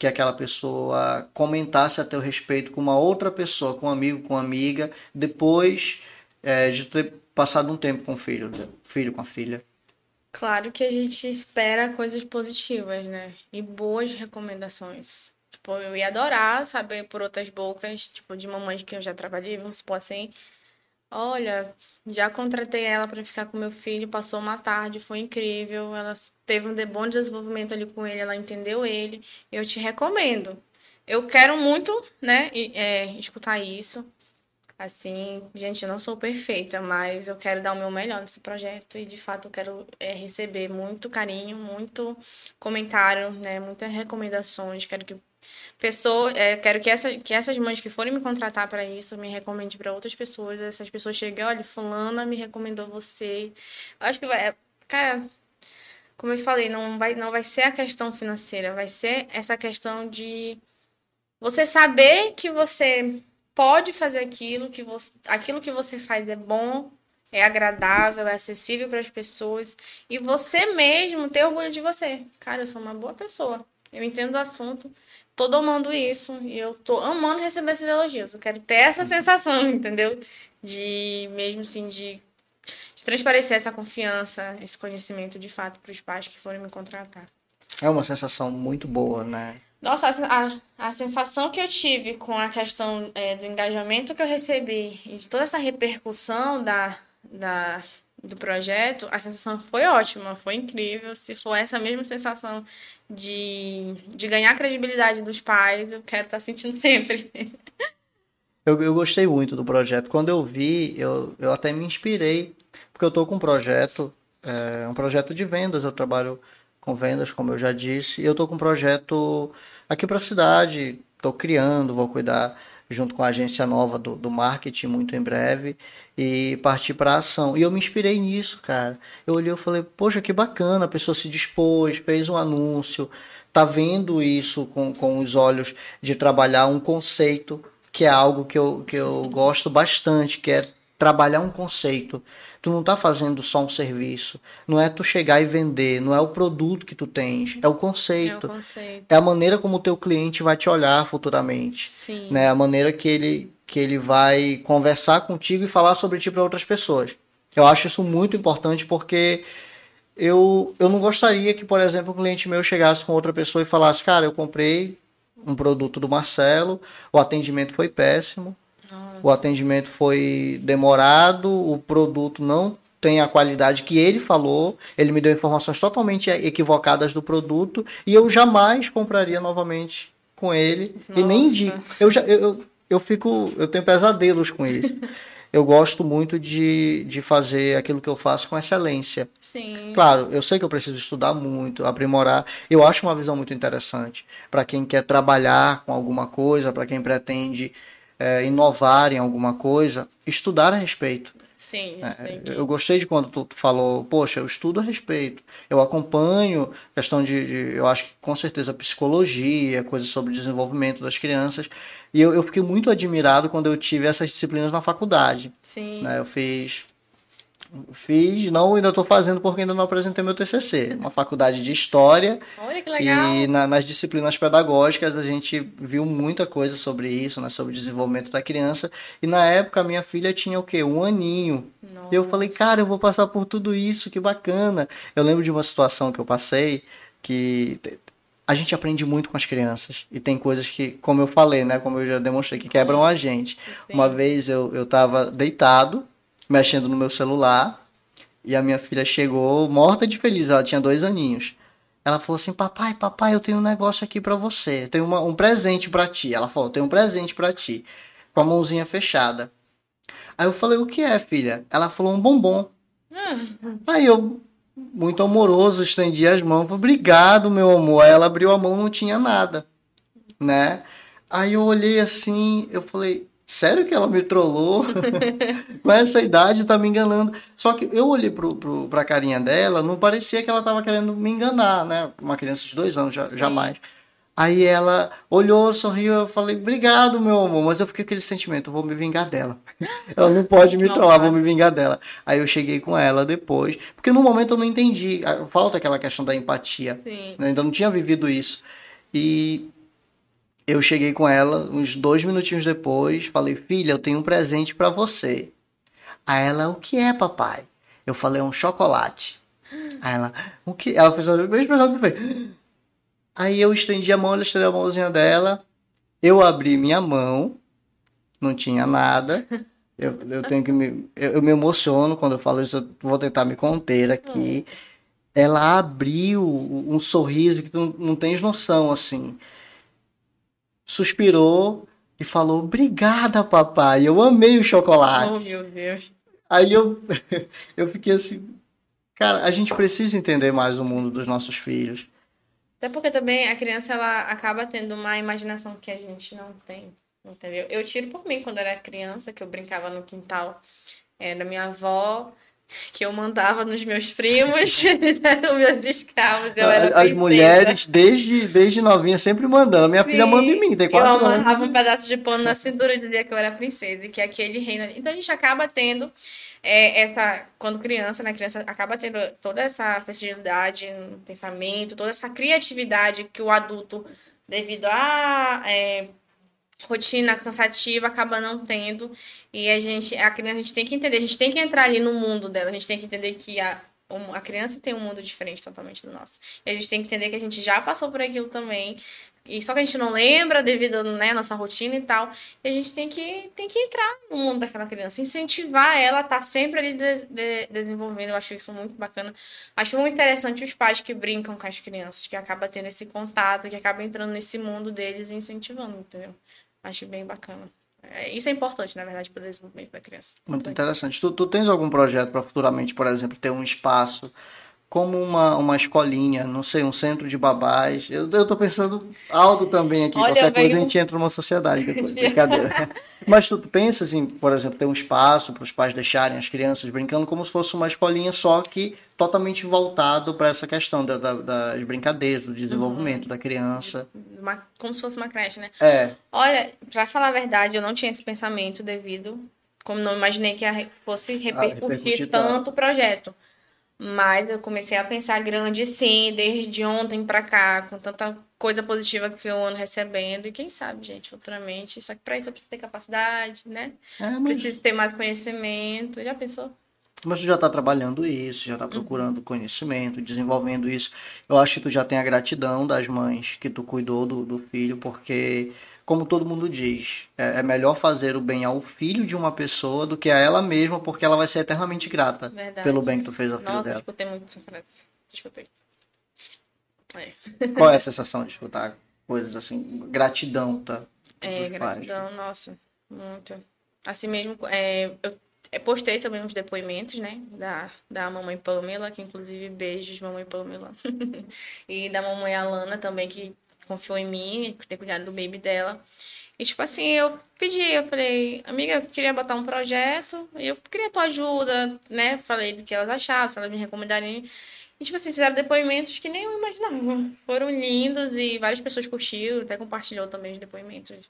que aquela pessoa comentasse a teu respeito com uma outra pessoa, com um amigo, com uma amiga, depois é, de ter passado um tempo com o filho, filho com a filha? Claro que a gente espera coisas positivas, né? E boas recomendações. Tipo, eu ia adorar saber por outras bocas, tipo, de mamães que eu já trabalhei, vamos supor assim. Olha, já contratei ela para ficar com meu filho, passou uma tarde, foi incrível. Ela teve um bom desenvolvimento ali com ele, ela entendeu ele. Eu te recomendo. Eu quero muito, né, é, escutar isso. Assim, gente, eu não sou perfeita, mas eu quero dar o meu melhor nesse projeto e de fato eu quero é, receber muito carinho, muito comentário, né, muitas recomendações. Quero que pessoa, é, quero que, essa, que essas mães que forem me contratar para isso me recomendem para outras pessoas. Essas pessoas cheguem, olha, fulana me recomendou você. Acho que vai, é, cara, como eu falei, não vai, não vai ser a questão financeira, vai ser essa questão de você saber que você pode fazer aquilo que você, aquilo que você faz é bom, é agradável, é acessível para as pessoas e você mesmo ter orgulho de você. Cara, eu sou uma boa pessoa. Eu entendo o assunto, tô domando isso e eu tô amando receber esses elogios. Eu quero ter essa sensação, entendeu? De mesmo assim de, de transparecer essa confiança, esse conhecimento de fato para os pais que forem me contratar. É uma sensação muito boa, né? Nossa, a, a, a sensação que eu tive com a questão é, do engajamento que eu recebi e de toda essa repercussão da, da, do projeto, a sensação foi ótima, foi incrível. Se for essa mesma sensação de, de ganhar credibilidade dos pais, eu quero estar sentindo sempre. Eu, eu gostei muito do projeto. Quando eu vi, eu, eu até me inspirei, porque eu estou com um projeto, é, um projeto de vendas, eu trabalho com vendas, como eu já disse, e eu estou com um projeto aqui para a cidade, estou criando, vou cuidar junto com a agência nova do, do marketing muito em breve e partir para ação. E eu me inspirei nisso, cara. Eu olhei e falei, poxa, que bacana, a pessoa se dispôs, fez um anúncio, tá vendo isso com, com os olhos de trabalhar um conceito que é algo que eu, que eu gosto bastante, que é trabalhar um conceito. Tu não tá fazendo só um serviço. Não é tu chegar e vender, não é o produto que tu tens, é o É o conceito. conceito. É a maneira como o teu cliente vai te olhar futuramente. Sim. Né? A maneira que ele, que ele vai conversar contigo e falar sobre ti para outras pessoas. Eu acho isso muito importante porque eu, eu não gostaria que, por exemplo, um cliente meu chegasse com outra pessoa e falasse, cara, eu comprei um produto do Marcelo, o atendimento foi péssimo, Nossa. o atendimento foi demorado, o produto não tem a qualidade que ele falou, ele me deu informações totalmente equivocadas do produto e eu jamais compraria novamente com ele e nem Nossa. indico. Eu já eu, eu, eu fico, eu tenho pesadelos com isso. eu gosto muito de, de fazer aquilo que eu faço com excelência. Sim. Claro, eu sei que eu preciso estudar muito, aprimorar. Eu acho uma visão muito interessante para quem quer trabalhar com alguma coisa, para quem pretende é, inovar em alguma coisa, estudar a respeito. Sim, É, que... Eu gostei de quando tu falou, poxa, eu estudo a respeito, eu acompanho questão de, de- eu acho que com certeza psicologia, coisas sobre desenvolvimento das crianças, e eu, eu fiquei muito admirado quando eu tive essas disciplinas na faculdade, Sim. né? Eu fiz, fiz, não, ainda estou fazendo porque ainda não apresentei meu TCC, uma faculdade de História, Olha que legal. e na- nas disciplinas pedagógicas a gente viu muita coisa sobre isso, né, sobre o desenvolvimento da criança. E na época a minha filha tinha o quê? Um aninho. E eu falei, cara, eu vou passar por tudo isso, que bacana. Eu lembro de uma situação que eu passei que a gente aprende muito com as crianças. E tem coisas que, como eu falei, né, como eu já demonstrei, que quebram a gente. Sim. Uma vez eu, eu tava deitado, mexendo no meu celular, e a minha filha chegou morta de feliz, ela tinha dois aninhos. Ela falou assim: Papai, papai, eu tenho um negócio aqui pra você. Eu tenho uma- um presente pra ti. Ela falou: Tenho um presente pra ti. Com a mãozinha fechada. Aí eu falei: O que é, filha? Ela falou: Um bombom. Ah, Aí eu, muito amoroso, estendi as mãos. Obrigado, meu amor. Aí ela abriu a mão, não tinha nada. Né? Aí eu olhei assim, eu falei. Sério que ela me trollou? Com essa idade tá me enganando. Só que eu olhei pro, pro, pra carinha dela, não parecia que ela tava querendo me enganar, né? Uma criança de dois anos, já, jamais. Aí ela olhou, sorriu, eu falei, obrigado, meu amor. Mas eu fiquei com aquele sentimento, eu vou me vingar dela. Ela não pode me Não trollar, vou me vingar dela. Aí eu cheguei com ela depois, porque no momento eu não entendi. Falta aquela questão da empatia. sim. Eu ainda não tinha vivido isso. E eu cheguei com ela uns dois minutinhos depois, falei, filha, eu tenho um presente pra você. Aí ela, o que é, papai? Eu falei, um chocolate. Aí ela, o que? Ela fez a mesma expressão que eu falei. Aí eu estendi a mão, ela estendeu a mãozinha dela. Eu abri minha mão, não tinha nada. Eu, eu tenho que me. Eu, eu me emociono quando eu falo isso, eu vou tentar me conter aqui. Ela abriu um sorriso que tu não, não tens noção, assim. Suspirou e falou: Obrigada, papai. Eu amei o chocolate. Oh, meu Deus. Aí eu, eu fiquei assim. Cara, a gente precisa entender mais o mundo dos nossos filhos. Até porque também a criança ela acaba tendo uma imaginação que a gente não tem, entendeu? Eu tiro por mim quando era criança, que eu brincava no quintal é, da minha avó, que eu mandava nos meus primos, eram meus escravos, eu era As princesa. mulheres, desde, desde novinha, sempre mandando. A minha filha Sim, manda em mim, tem Eu quatro anos. amarrava um pedaço de pano na cintura e dizia que eu era princesa e que aquele reino. Então a gente acaba tendo é, essa. Quando criança, né? Criança acaba tendo toda essa flexibilidade no pensamento, toda essa criatividade que o adulto, devido à é, rotina cansativa, acaba não tendo. E a gente, a criança, a gente tem que entender, a gente tem que entrar ali no mundo dela, a gente tem que entender que a. A criança tem um mundo diferente totalmente do nosso. E a gente tem que entender que a gente já passou por aquilo também. E só que a gente não lembra devido né, à nossa rotina e tal. E a gente tem que, tem que entrar no mundo daquela criança, incentivar ela a estar sempre ali de- de- desenvolvendo. Eu acho isso muito bacana. Acho muito interessante os pais que brincam com as crianças, que acabam tendo esse contato, que acabam entrando nesse mundo deles e incentivando, entendeu? Acho bem bacana. É, Isso é importante, na verdade, para o desenvolvimento da criança. Muito interessante. Tu, tu tens algum projeto para futuramente, por exemplo, ter um espaço como uma, uma escolinha, não sei, um centro de babás? Eu, eu tô pensando alto também aqui. Olha, Qualquer coisa veio- a gente entra numa sociedade depois. Brincadeira. Mas tu, pensas em, por exemplo, ter um espaço para os pais deixarem as crianças brincando como se fosse uma escolinha só que totalmente voltado para essa questão da- da- das brincadeiras, do desenvolvimento da criança. Uma- como se fosse uma creche, né? É, Olha, pra falar a verdade, eu não tinha esse pensamento devido, como não imaginei que fosse repercutir repercutir tanto o projeto. Mas eu comecei a pensar grande sim, desde ontem pra cá, com tanta coisa positiva que eu ando recebendo. E quem sabe, gente, futuramente. Só que pra isso eu preciso ter capacidade, né? é mas, Preciso ter mais conhecimento. Já pensou? mas tu já está trabalhando isso, já está procurando conhecimento, desenvolvendo isso. Eu acho que tu já tem a gratidão das mães que tu cuidou do, do filho, porque, como todo mundo diz, é, é melhor fazer o bem ao filho de uma pessoa do que a ela mesma, porque ela vai ser eternamente grata Verdade. pelo bem que tu fez ao filho Nossa, dela. escutei muito essa frase. Escutei. É. Qual é a sensação de escutar coisas assim? Gratidão, tá? É, dos pais. gratidão, nossa, muito. Assim mesmo, é, eu eu postei também uns depoimentos, né, da, da mamãe Pamela, que inclusive beijos, mamãe Pamela. e da mamãe Alana também, que confiou em mim, ter cuidado do baby dela. E, tipo assim, eu pedi, eu falei, amiga, eu queria botar um projeto, eu queria tua ajuda, né? Falei do que elas achavam, se elas me recomendarem. E, tipo assim, fizeram depoimentos que nem eu imaginava. Foram lindos e várias pessoas curtiram, até compartilhou também os depoimentos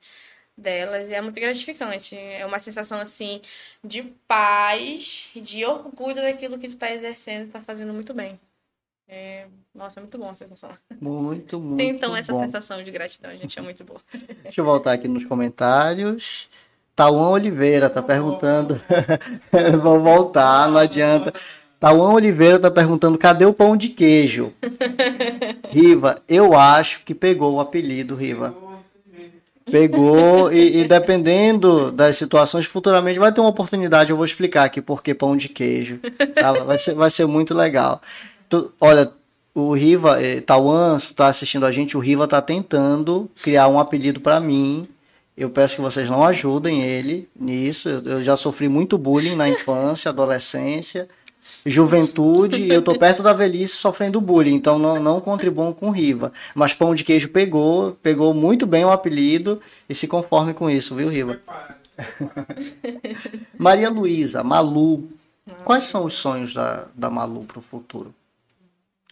delas. E é muito gratificante. É uma sensação, assim, de paz, de orgulho daquilo que tu tá exercendo e tá fazendo muito bem. É... Nossa, é muito bom a sensação. Muito, muito Tem então essa bom. sensação de gratidão, gente, é muito boa. Deixa eu voltar aqui nos comentários. Tauan Oliveira tá perguntando. Vou voltar, não adianta. Tauan Oliveira tá perguntando: cadê o pão de queijo? Riva, eu acho que pegou o apelido, Riva. Pegou e, e dependendo das situações, futuramente vai ter uma oportunidade. Eu vou explicar aqui por que pão de queijo. tá? Vai, ser, vai ser muito legal. Tu- olha, o Riva, eh, Tauan, se tá assistindo a gente, o Riva tá tentando criar um apelido para mim. Eu peço que vocês não ajudem ele nisso. Eu, eu já sofri muito bullying na infância, adolescência, juventude, e eu tô perto da velhice sofrendo bullying, então não, não contribuam com o Riva. Mas Pão de Queijo pegou, pegou muito bem o apelido e se conforme com isso, viu, Riva? Maria Luísa, Malu. Quais são os sonhos da, da Malu pro futuro?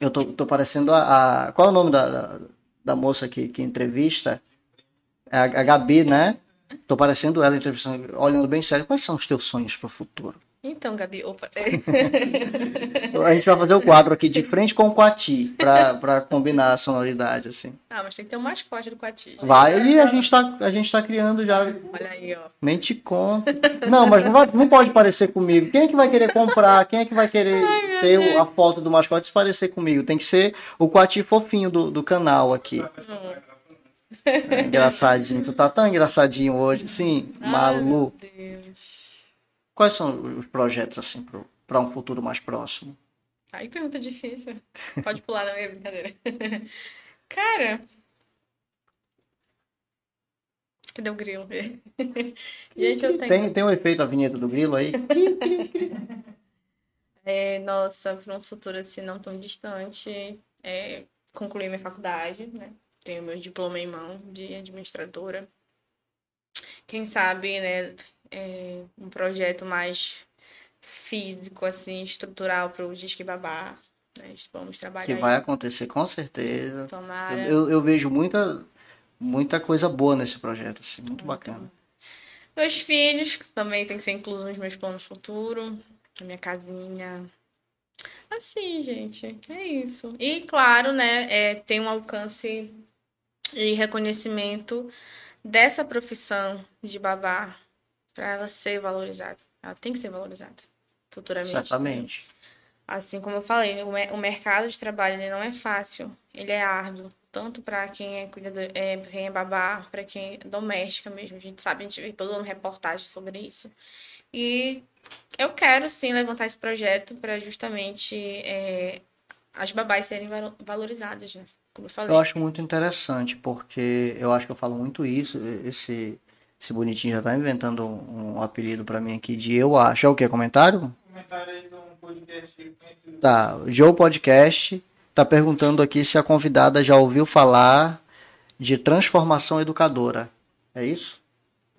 Eu tô, tô parecendo a, a- Qual é o nome da, da, da moça que, que entrevista? É a, a Gabi, né? Tô parecendo ela entrevistando, olhando bem sério. Quais são os teus sonhos pro futuro? Então, Gabi, opa. A gente vai fazer o quadro aqui de frente com o Quati, pra, pra combinar a sonoridade, assim. ah, mas tem que ter um mascote do Coati. Vai e a gente tá, a gente tá criando já. Olha aí, ó. Nem te conto. Não, mas não, vai- não pode parecer comigo. Quem é que vai querer comprar? Quem é que vai querer ter o- a foto do mascote se parecer comigo? Tem que ser o Quati fofinho do, do canal aqui. É, engraçadinho. Tu tá tão engraçadinho hoje. Sim, Malu. Ai, meu Deus. Quais são os projetos, assim, pra um futuro mais próximo? Ai, pergunta difícil. Pode pular, não é brincadeira. Cara. Cadê o grilo? Gente, eu tenho. Tem, tem um efeito a vinheta do grilo aí? É, nossa, para um futuro assim não tão distante, é, concluir minha faculdade, né? Tenho meu diploma em mão de administradora. Quem sabe, né, é, um projeto mais físico, assim, estrutural para o Disque Babá. Né? Vamos trabalhar Que aí. vai acontecer com certeza. Tomara. Eu, eu- eu vejo muita, muita coisa boa nesse projeto, assim, muito bacana. Meus filhos que também têm que ser inclusos nos meus planos futuros. A minha casinha. Assim, gente, é isso. E claro, né, é, tem um alcance e reconhecimento dessa profissão de babá para ela ser valorizada. Ela tem que ser valorizada futuramente. Certamente. Assim como eu falei, o, mer- o mercado de trabalho ele não é fácil, ele é árduo, tanto para quem é cuidador, é, pra quem é babá, para quem é doméstica mesmo. A gente sabe, a gente vê todo ano reportagem sobre isso. E eu quero sim levantar esse projeto para justamente é, as babás serem valo- valorizadas, né? Como eu falei. Eu acho muito interessante, porque eu acho que eu falo muito isso. Esse, esse bonitinho já tá inventando um, um apelido pra mim aqui de eu acho. É o que? Comentário? Comentário aí de um podcast conhecido. Tá, o Joe Podcast tá perguntando aqui se a convidada já ouviu falar de transformação educadora. É isso?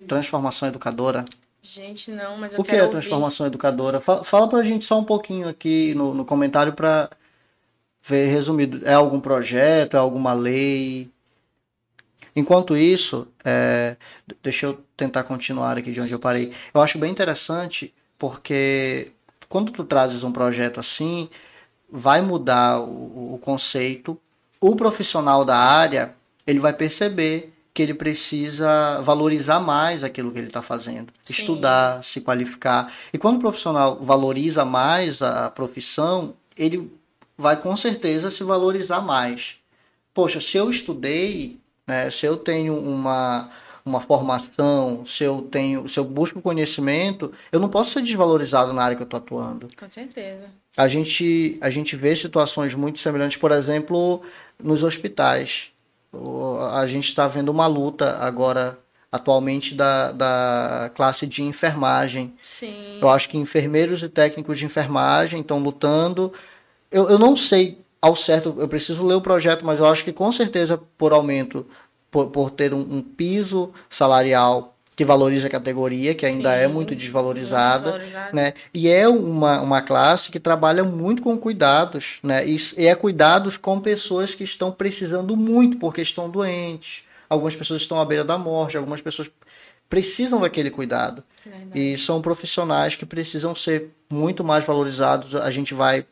Transformação educadora? Gente, não, mas eu O que quero é ouvir. transformação educadora? Fala, fala pra gente só um pouquinho aqui no, no comentário pra ver resumido. É algum projeto? É alguma lei? Enquanto isso, é, deixa eu tentar continuar aqui de onde eu parei. Eu acho bem interessante porque quando tu trazes um projeto assim, vai mudar o, o conceito. O profissional da área, ele vai perceber que ele precisa valorizar mais aquilo que ele está fazendo, Sim. estudar, se qualificar. E quando o profissional valoriza mais a profissão, ele vai com certeza se valorizar mais. Poxa, se eu estudei, né, se eu tenho uma, uma formação, se eu tenho, se eu busco conhecimento, eu não posso ser desvalorizado na área que eu estou atuando. Com certeza. A gente, a gente vê situações muito semelhantes, por exemplo, nos hospitais. A gente está vendo uma luta agora, atualmente, da, da classe de enfermagem. Sim. Eu acho que enfermeiros e técnicos de enfermagem estão lutando. Eu, eu não sei ao certo, eu preciso ler o projeto, mas eu acho que com certeza, por aumento por, por ter um, um piso salarial que valoriza a categoria, que ainda é Sim, muito desvalorizada, muito desvalorizada. né? E é uma, uma classe que trabalha muito com cuidados, né? E, e é cuidados com pessoas que estão precisando muito porque estão doentes. Algumas pessoas estão à beira da morte, algumas pessoas precisam daquele cuidado. Verdade. E são profissionais que precisam ser muito mais valorizados. A gente vai.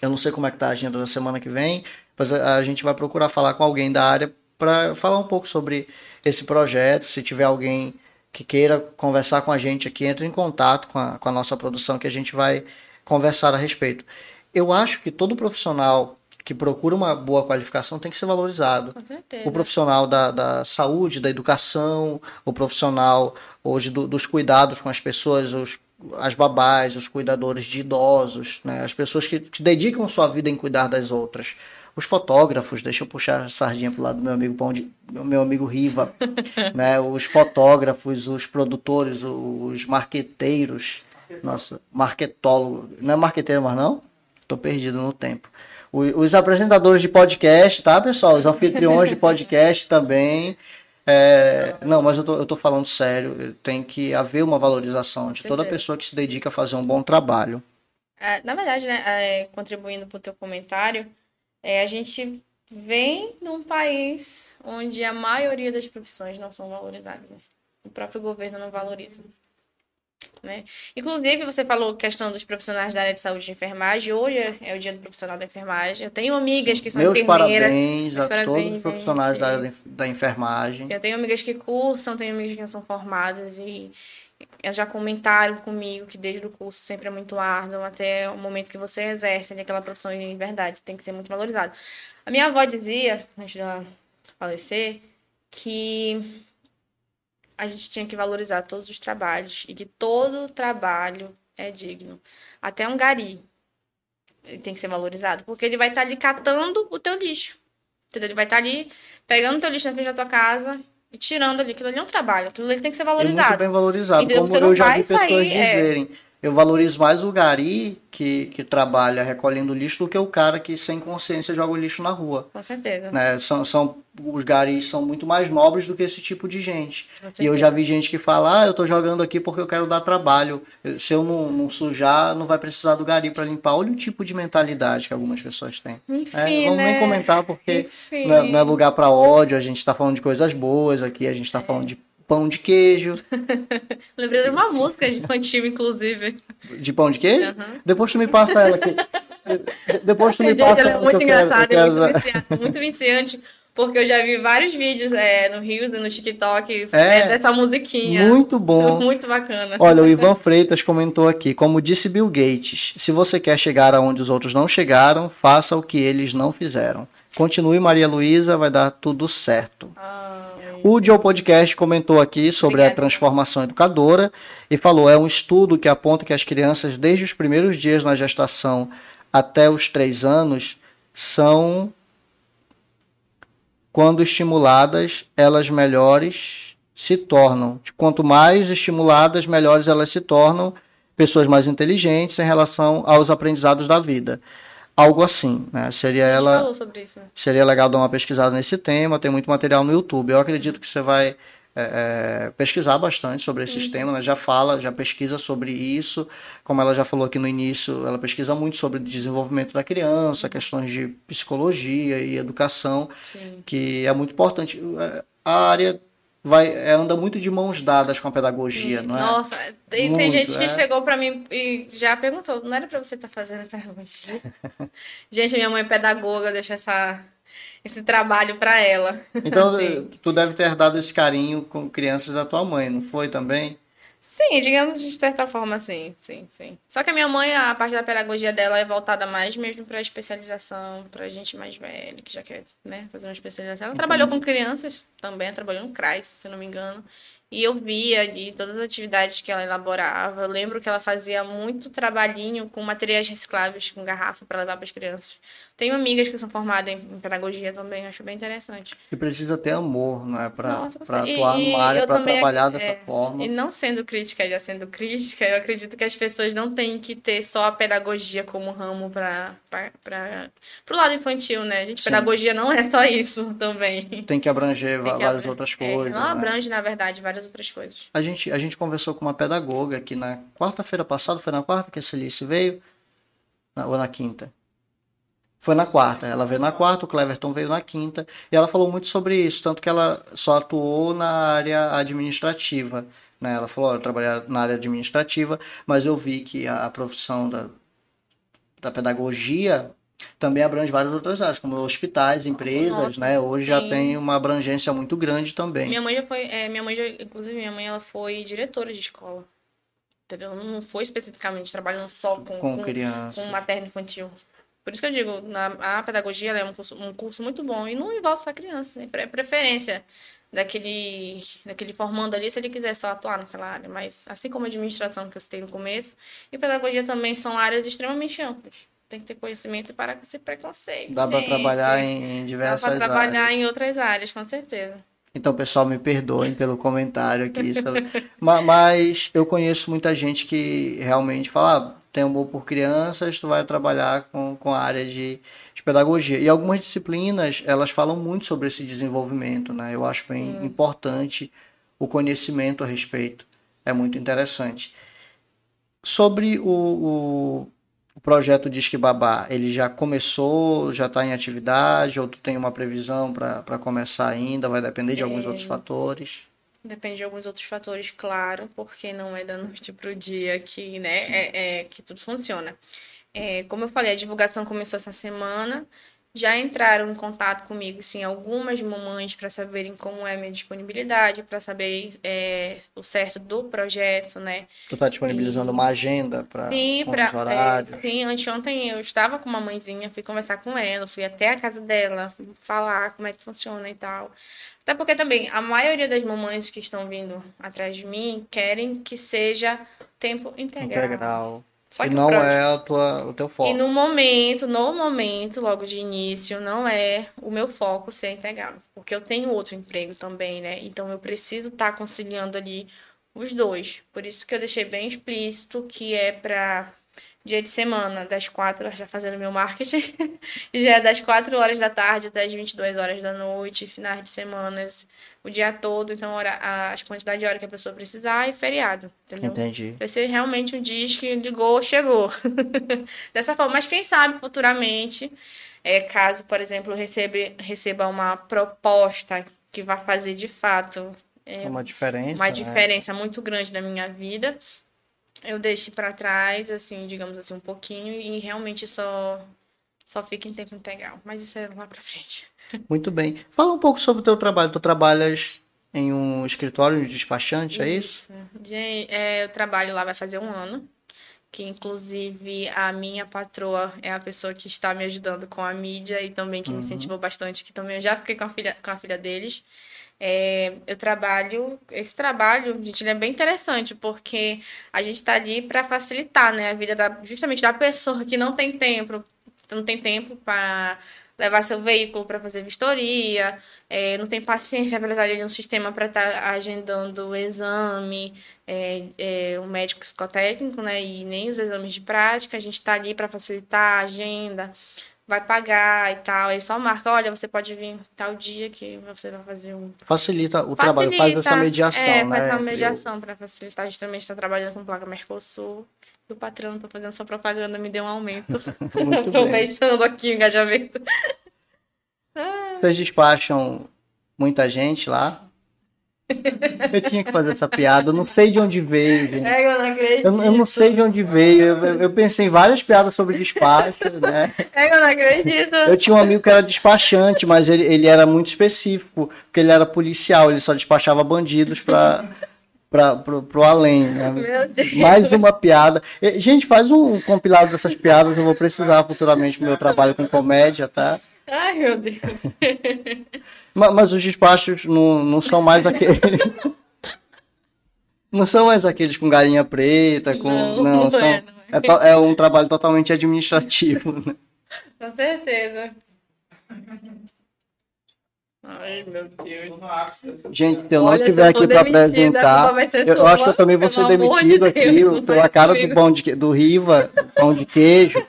Eu não sei como é que tá a agenda da semana que vem, mas a, a gente vai procurar falar com alguém da área para falar um pouco sobre esse projeto. Se tiver alguém que queira conversar com a gente aqui, entre em contato com a, com a nossa produção que a gente vai conversar a respeito. Eu acho que todo profissional que procura uma boa qualificação tem que ser valorizado Com certeza. o profissional da, da saúde, da educação, o profissional hoje do- dos cuidados com as pessoas, os, as babás, os cuidadores de idosos, né? as pessoas que, que dedicam sua vida em cuidar das outras. Os fotógrafos, deixa eu puxar a sardinha pro lado do meu amigo Pão de, meu amigo Riva, né? Os fotógrafos, os produtores, os marqueteiros, nossa, marketólogo, não é marqueteiro mais não? Tô perdido no tempo. O- Os apresentadores de podcast, tá, pessoal? Os anfitriões de podcast também. É, não, mas eu tô, eu tô falando sério. Tem que haver uma valorização de toda pessoa que se dedica a fazer um bom trabalho. É, na verdade, né, é, contribuindo para o teu comentário, é, a gente vem num país onde a maioria das profissões não são valorizadas. né? O próprio governo não valoriza. Né? Inclusive, você falou questão dos profissionais da área de saúde e enfermagem. Hoje é- é o dia do profissional da enfermagem. Eu tenho amigas que são Meus enfermeiras. parabéns a Meus todos parabéns, os profissionais gente. da área da enf- da enfermagem. Eu tenho amigas que cursam, tenho amigas que não são formadas e elas já comentaram comigo que desde o curso sempre é muito árduo até o momento que você exerce ali aquela profissão em verdade, tem que ser muito valorizado. A minha avó dizia, antes de ela falecer, que a gente tinha que valorizar todos os trabalhos e que todo trabalho é digno. Até um gari ele tem que ser valorizado, porque ele vai estar ali catando o teu lixo. Entendeu? Ele vai estar ali pegando o teu lixo na frente da tua casa e tirando ali. Aquilo ali é um trabalho, aquilo ali tem que ser E muito valorizado. bem valorizado. Entendeu? Como Você não eu já vai vi pessoas sair, é. Eu valorizo mais o gari que, que trabalha recolhendo lixo do que o cara que sem consciência joga o lixo na rua. Com certeza. né? São, são, os garis são muito mais nobres do que esse tipo de gente. E eu já vi gente que fala, ah, eu tô jogando aqui porque eu quero dar trabalho. Se eu não, não sujar, não vai precisar do gari para limpar. Olha o tipo de mentalidade que algumas pessoas têm. Enfim, É, não vamos né? nem comentar porque não é, não é lugar para ódio, a gente tá falando de coisas boas aqui, a gente tá falando de pão de queijo. Lembrei de uma música de infantil, inclusive. De pão de queijo? Aham. Depois tu me passa ela aqui. De- Depois tu me Gente, passa ela é muito quero- engraçada, é quero- muito viciante, muito viciante, porque eu já vi vários vídeos é, no Reels e no TikTok É. é, dessa musiquinha. Muito bom. Muito bacana. Olha, o Ivan Freitas comentou aqui, como disse Bill Gates, se você quer chegar aonde os outros não chegaram, faça o que eles não fizeram. Continue, Maria Luísa, vai dar tudo certo. Ai, O Joe Podcast comentou aqui sobre a Obrigada. transformação educadora e falou: é um estudo que aponta que as crianças, desde os primeiros dias na gestação até os três anos, são, quando estimuladas, elas melhores se tornam. Quanto mais estimuladas, melhores elas se tornam, pessoas mais inteligentes em relação aos aprendizados da vida. Algo assim, né? Seria ela. falou sobre isso, né? Seria legal dar uma pesquisada nesse tema, tem muito material no YouTube. Eu acredito que você vai é, é, pesquisar bastante sobre esses temas, né? já fala, já pesquisa sobre isso. Como ela já falou aqui no início, ela pesquisa muito sobre o desenvolvimento da criança, questões de psicologia e educação, Sim. que é muito importante. É, A área vai, é, anda muito de mãos dadas com a pedagogia, não é? Nossa, tem, tem Muito, gente que é. chegou pra mim e já perguntou, não era pra você estar fazendo pedagogia? gente, minha mãe é pedagoga, deixa essa, esse trabalho pra ela. Então, Sim. tu deve ter dado esse carinho com crianças da tua mãe, não foi também? Sim, digamos de certa forma, sim, sim, sim. Só que a minha mãe, a parte da pedagogia dela é voltada mais mesmo para especialização, para gente mais velha, que já quer, né, fazer uma especialização. Ela trabalhou com crianças também, trabalhou no CRAS, se não me engano. E eu via ali todas as atividades que ela elaborava. Eu lembro que ela fazia muito trabalhinho com materiais recicláveis, com garrafa para levar para as crianças. Tenho amigas que são formadas em pedagogia também, acho bem interessante. E precisa ter amor, né? Para Nossa, atuar e- numa área, para trabalhar dessa é, forma. E não sendo crítica, já sendo crítica, eu acredito que as pessoas não têm que ter só a pedagogia como ramo para o lado infantil, né? Gente, Sim. pedagogia não é só isso também. Tem que abranger Tem que várias outras é, coisas. não né? abrange, na verdade, várias outras coisas. A gente, a gente conversou com uma pedagoga aqui na quarta-feira passada, foi na quarta que a Celice veio? Na- ou na quinta? Foi na quarta. Ela veio na quarta, o Cleverton veio na quinta. E ela falou muito sobre isso, tanto que ela só atuou na área administrativa. Né? Ela falou, eu trabalhar na área administrativa, mas eu vi que a, a profissão da, da pedagogia também abrange várias outras áreas, como hospitais, empresas, Nossa, né? Hoje já sim. tem uma abrangência muito grande também. Minha mãe já foi, é, minha mãe já, inclusive minha mãe ela foi diretora de escola. Entendeu? Não foi especificamente trabalhando só com, com com, crianças. com materno infantil. Por isso que eu digo, na, a pedagogia é um curso, um curso muito bom e não envolve só criança, né? Pre- preferência daquele, daquele formando ali se ele quiser só atuar naquela área. Mas assim como a administração que eu citei no começo, e pedagogia também são áreas extremamente amplas. Tem que ter conhecimento para com esse preconceito. Dá para trabalhar em, em Dá diversas para trabalhar áreas. em outras áreas, com certeza. Então, pessoal, me perdoem pelo comentário aqui. sabe? Ma- Mas eu conheço muita gente que realmente fala, ah, tem amor por crianças, tu vai trabalhar com, com a área de, de pedagogia. E algumas disciplinas, elas falam muito sobre esse desenvolvimento, né? Eu acho bem importante o conhecimento a respeito. É muito interessante. Sobre o, o, o projeto Disque Babá, ele já começou, já está em atividade, ou tu tem uma previsão para começar ainda? Vai depender de alguns outros fatores. Depende de alguns outros fatores, claro, porque não é da noite pro dia que, né, é, é que tudo funciona. É, como eu falei, a divulgação começou essa semana. Já entraram em contato comigo, sim, algumas mamães para saberem como é a minha disponibilidade, para saber é, o certo do projeto, né? Tu tá disponibilizando uma agenda para Sim, pra, é, sim, anteontem eu estava com uma mãezinha, fui conversar com ela, fui até a casa dela, falar como é que funciona e tal. Até porque também a maioria das mamães que estão vindo atrás de mim querem que seja tempo integral. Integral. Só e que o não é a tua, o teu foco. E no momento, no momento, logo de início, não é o meu foco ser integral. Porque eu tenho outro emprego também, né? Então eu preciso estar conciliando ali os dois. Por isso que eu deixei bem explícito que é para dia de semana, das quatro horas, já fazendo meu marketing, já é das quatro horas da tarde até as 22 horas da noite, finais de semanas, o dia todo, então hora, as quantidades de hora que a pessoa precisar e feriado, entendeu? Entendi. Vai ser realmente um disco que ligou, chegou. Dessa forma. Mas quem sabe futuramente, é, caso, por exemplo, receba, receba uma proposta que vai fazer de fato é, Uma diferença. uma né? diferença muito grande na minha vida, eu deixe para trás, assim, digamos assim, um pouquinho e realmente só só fica em tempo integral. Mas isso é lá para frente. Muito bem. Fala um pouco sobre o teu trabalho. Tu trabalhas em um escritório de despachante, é isso? Gente, é, eu trabalho lá vai fazer um ano. Que inclusive a minha patroa é a pessoa que está me ajudando com a mídia e também que me incentivou bastante, que também eu já fiquei com a filha, com a filha deles. É, eu trabalho, esse trabalho, gente, ele é bem interessante, porque a gente está ali para facilitar, né, a vida da, justamente da pessoa que não tem tempo, não tem tempo para levar seu veículo para fazer vistoria, é, não tem paciência para estar ali no sistema para estar agendando o exame, é, é, o médico psicotécnico, né, e nem os exames de prática, a gente está ali para facilitar a agenda, vai pagar e tal, aí só marca, olha, você pode vir tal dia que você vai fazer um Facilita o trabalho, faz essa mediação, é, né? faz o- mediação para facilitar. A gente também está trabalhando com placa Mercosul. E o patrão está fazendo sua propaganda, me deu um aumento. Aproveitando aqui o engajamento. Vocês despacham muita gente lá? Eu tinha que fazer essa piada, eu não sei de onde veio, gente. É, eu não acredito. Eu, eu não sei de onde veio. Eu, eu- pensei em várias piadas sobre despacho, né? É, eu não acredito. Eu tinha um amigo que era despachante, mas ele, ele era muito específico, porque ele era policial, ele só despachava bandidos para pro, pro além. né? Meu Deus. Mais uma piada. Gente, faz um compilado dessas piadas, eu vou precisar futuramente no meu trabalho com comédia, tá? Ai, meu Deus. Ma- Mas, os despachos não, não são mais aqueles. Não são mais aqueles com galinha preta, com. Não, Não, não são- é, não é. é to- é um trabalho totalmente administrativo. né? Com certeza. Ai, meu Deus. Gente, se eu não Olha, estiver eu aqui para apresentar, ser eu, acho que eu também vou ser amor de demitido Deus, aqui pela cara do pão de, do Riva, pão de queijo.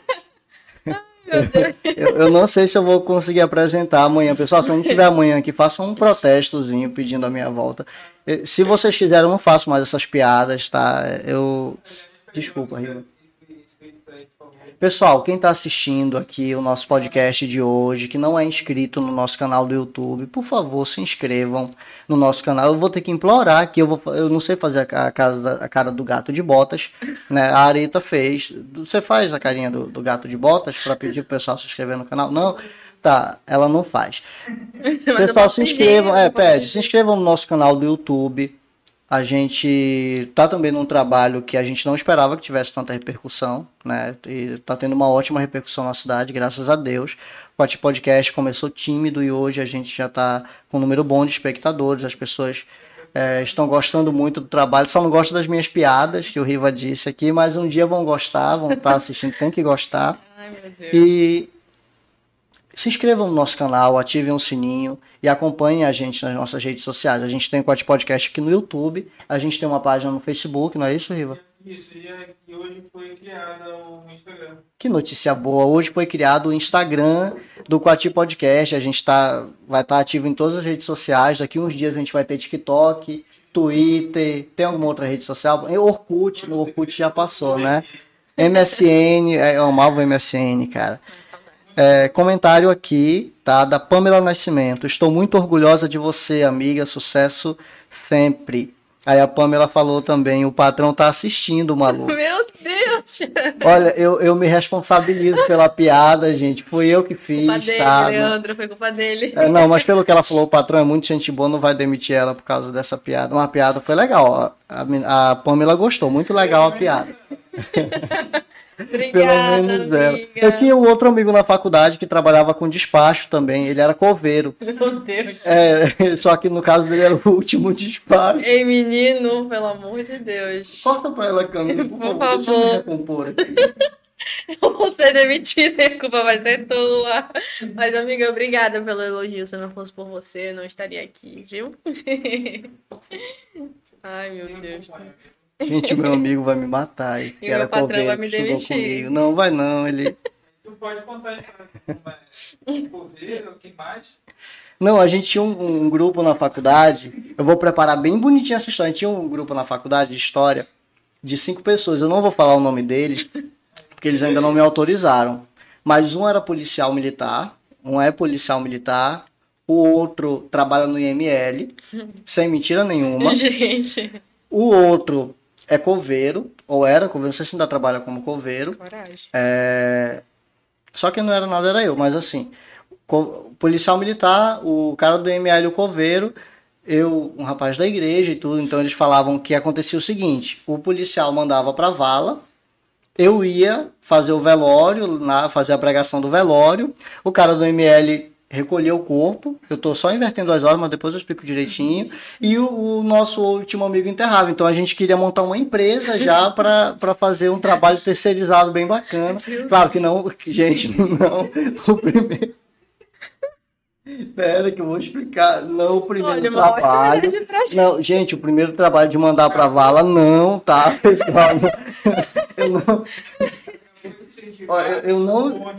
Eu, eu não sei se eu vou conseguir apresentar amanhã. Pessoal, se não tiver amanhã aqui, façam um protestozinho pedindo a minha volta. Se vocês quiserem, eu não faço mais essas piadas, tá? Eu. Desculpa, Riva. inscrito aí, por favor. Pessoal, quem está assistindo aqui o nosso podcast de hoje, que não é inscrito no nosso canal do YouTube, por favor, se inscrevam no nosso canal. Eu vou ter que implorar que eu, vou, eu não sei fazer a, a casa da- a cara do gato de botas, né? A Areta fez. Você faz a carinha do, do gato de botas para pedir pro pessoal se inscrever no canal? Não? Tá, ela não faz. Pessoal, se inscrevam, é, pede, se inscrevam no nosso canal do YouTube. A gente tá também num trabalho que a gente não esperava que tivesse tanta repercussão, né? E tá tendo uma ótima repercussão na cidade, graças a Deus. O Quati Podcast começou tímido e hoje a gente já tá com um número bom de espectadores. As pessoas é, estão gostando muito do trabalho, só não gostam das minhas piadas, que o Riva disse aqui, mas um dia vão gostar, vão estar assistindo, tem que gostar. Ai, meu Deus. E se inscrevam no nosso canal, ativem o sininho e acompanhem a gente nas nossas redes sociais. A gente tem o Quad Podcast aqui no YouTube, a gente tem uma página no Facebook, não é isso, Riva? Isso, e, é- hoje foi criada o Instagram. Que notícia boa! Hoje foi criado o Instagram do Quati Podcast. A gente tá, vai estar ativo em todas as redes sociais. Daqui uns dias a gente vai ter TikTok, Twitter, tem alguma outra rede social? E Orkut, no Orkut já passou, né? MSN, é, eu amava o MSN, cara. É, comentário aqui, tá? Da Pamela Nascimento. Estou muito orgulhosa de você, amiga. Sucesso sempre. Aí a Pamela falou também, o patrão tá assistindo, maluco. Meu Deus! Olha, eu, eu me responsabilizo pela piada, gente. Foi eu que fiz, Culpa dele, tá? Leandro, foi culpa dele. É, não, mas pelo que ela falou, o patrão é muito gente boa, não vai demitir ela por causa dessa piada. Uma piada foi legal, ó. A, men- a Pamela gostou, muito legal a piada. Pelo menos ela. amiga. Eu tinha um outro amigo na faculdade que trabalhava com despacho também, ele era coveiro. Meu Deus. É, só que no caso dele era o último despacho. Ei, menino, pelo amor de Deus. Corta pra ela a câmera, por Por favor. Deixa eu me recompor aqui. Eu vou ser demitida a culpa vai ser tua. Mas, amiga, obrigada pelo elogio. Se não fosse por você, eu não estaria aqui, viu? Ai, meu Deus. Gente, o meu amigo vai me matar. Esse E que era meu patrão coveiro vai que me demitir. comigo. Não, vai não, ele... Tu pode contar do Cordeiro, quem mais? Não, a gente tinha um, um grupo na faculdade. Eu vou preparar bem bonitinho essa história. A gente tinha um grupo na faculdade de história de cinco pessoas. Eu não vou falar o nome deles, porque eles ainda não me autorizaram. Mas um era policial militar, um é policial militar, o outro trabalha no IML, sem mentira nenhuma. Gente, O outro é coveiro, ou era coveiro, não sei se ainda trabalha como coveiro. coragem. É, Só que não era nada, era eu, mas assim, co- policial militar, o cara do ML, o coveiro, eu, um rapaz da igreja e tudo, então eles falavam que acontecia o seguinte: o policial mandava pra vala, eu ia fazer o velório, na, fazer a pregação do velório, o cara do ML recolhia o corpo, eu tô só invertendo as horas, mas depois eu explico direitinho, e o, o nosso último amigo enterrava. Então a gente queria montar uma empresa já para fazer um trabalho terceirizado bem bacana. Claro que não, gente, não, o primeiro. Pera que eu vou explicar. Não o primeiro Olha, trabalho. Não, gente, o primeiro trabalho de mandar pra vala, não, tá, pessoal? Eu não, eu, eu não,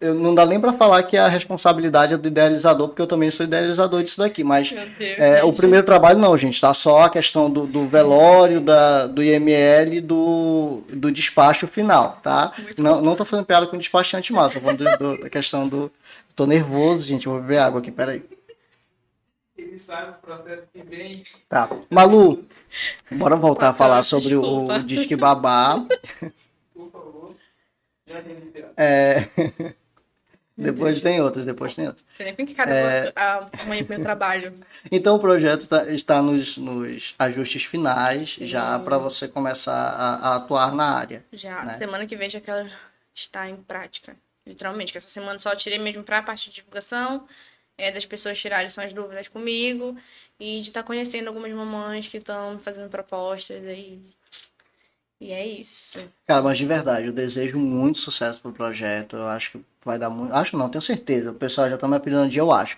eu não dá nem pra falar que a responsabilidade é do idealizador, porque eu também sou idealizador disso daqui, mas Deus. é, o gente. primeiro trabalho não, gente, tá só a questão do, do velório, da, do IML e do, do despacho final, tá? Não, não tô fazendo piada com despachante mal, tô falando do- do- da questão do... Tô nervoso, gente, vou beber água aqui, peraí. Ele sabe o processo que vem. Tá. Malu, bora voltar a falar sobre o, desculpa. o Disque Babá. Por favor. Já tem liberado. Depois tem outros, depois tem outros. Não sei nem com que cara É. a- amanhã pro meu trabalho. Então o projeto tá- está nos, nos ajustes finais, já para você começar a, a atuar na área. Já, Né? semana que vem já quero estar em prática. Literalmente, que essa semana só tirei mesmo pra parte de divulgação é, das pessoas tirarem suas dúvidas comigo e de estar tá conhecendo algumas mamães que estão fazendo propostas aí. E é isso. Cara, mas de verdade, eu desejo muito sucesso pro projeto. Eu acho que vai dar muito. Acho não, tenho certeza. O pessoal já tá me apelidando de eu acho.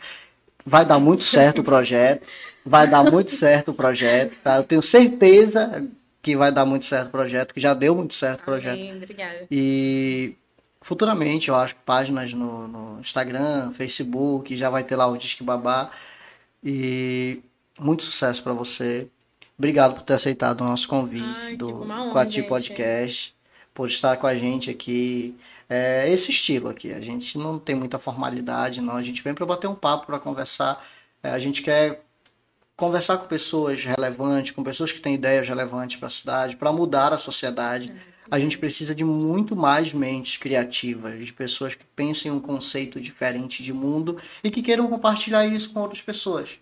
Vai dar muito certo o projeto. Vai dar muito certo o projeto. Tá? Eu tenho certeza que vai dar muito certo o projeto, que já deu muito certo o projeto. Amém, obrigada. E futuramente, eu acho que páginas no, no, Instagram, Facebook, já vai ter lá o Disque Babá. E muito sucesso para você. Obrigado por ter aceitado o nosso convite Ai, do Quati Podcast, por estar com a gente aqui. É esse estilo aqui. A gente não tem muita formalidade, não. A gente vem para bater um papo, para conversar. É, a gente quer conversar com pessoas relevantes, com pessoas que têm ideias relevantes para a cidade, para mudar a sociedade. A gente precisa de muito mais mentes criativas, de pessoas que pensem um conceito diferente de mundo e que queiram compartilhar isso com outras pessoas.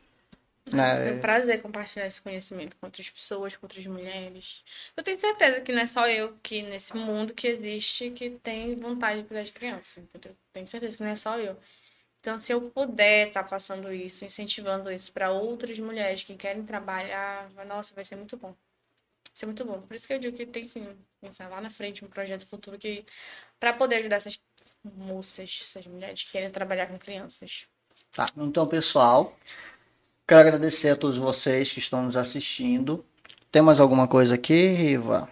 É um prazer compartilhar esse conhecimento com outras pessoas, com outras mulheres. Eu tenho certeza que não é só eu que nesse mundo que existe que tem vontade de cuidar de criança, entendeu? Tenho certeza que não é só eu. Então, se eu puder estar tá passando isso, incentivando isso para outras mulheres que querem trabalhar, nossa, vai ser muito bom. Vai ser muito bom. Por isso que eu digo que tem sim, pensar lá na frente um projeto futuro que para poder ajudar essas moças, essas mulheres que querem trabalhar com crianças. Tá. Então, pessoal, quero agradecer a todos vocês que estão nos assistindo. Tem mais alguma coisa aqui, Riva?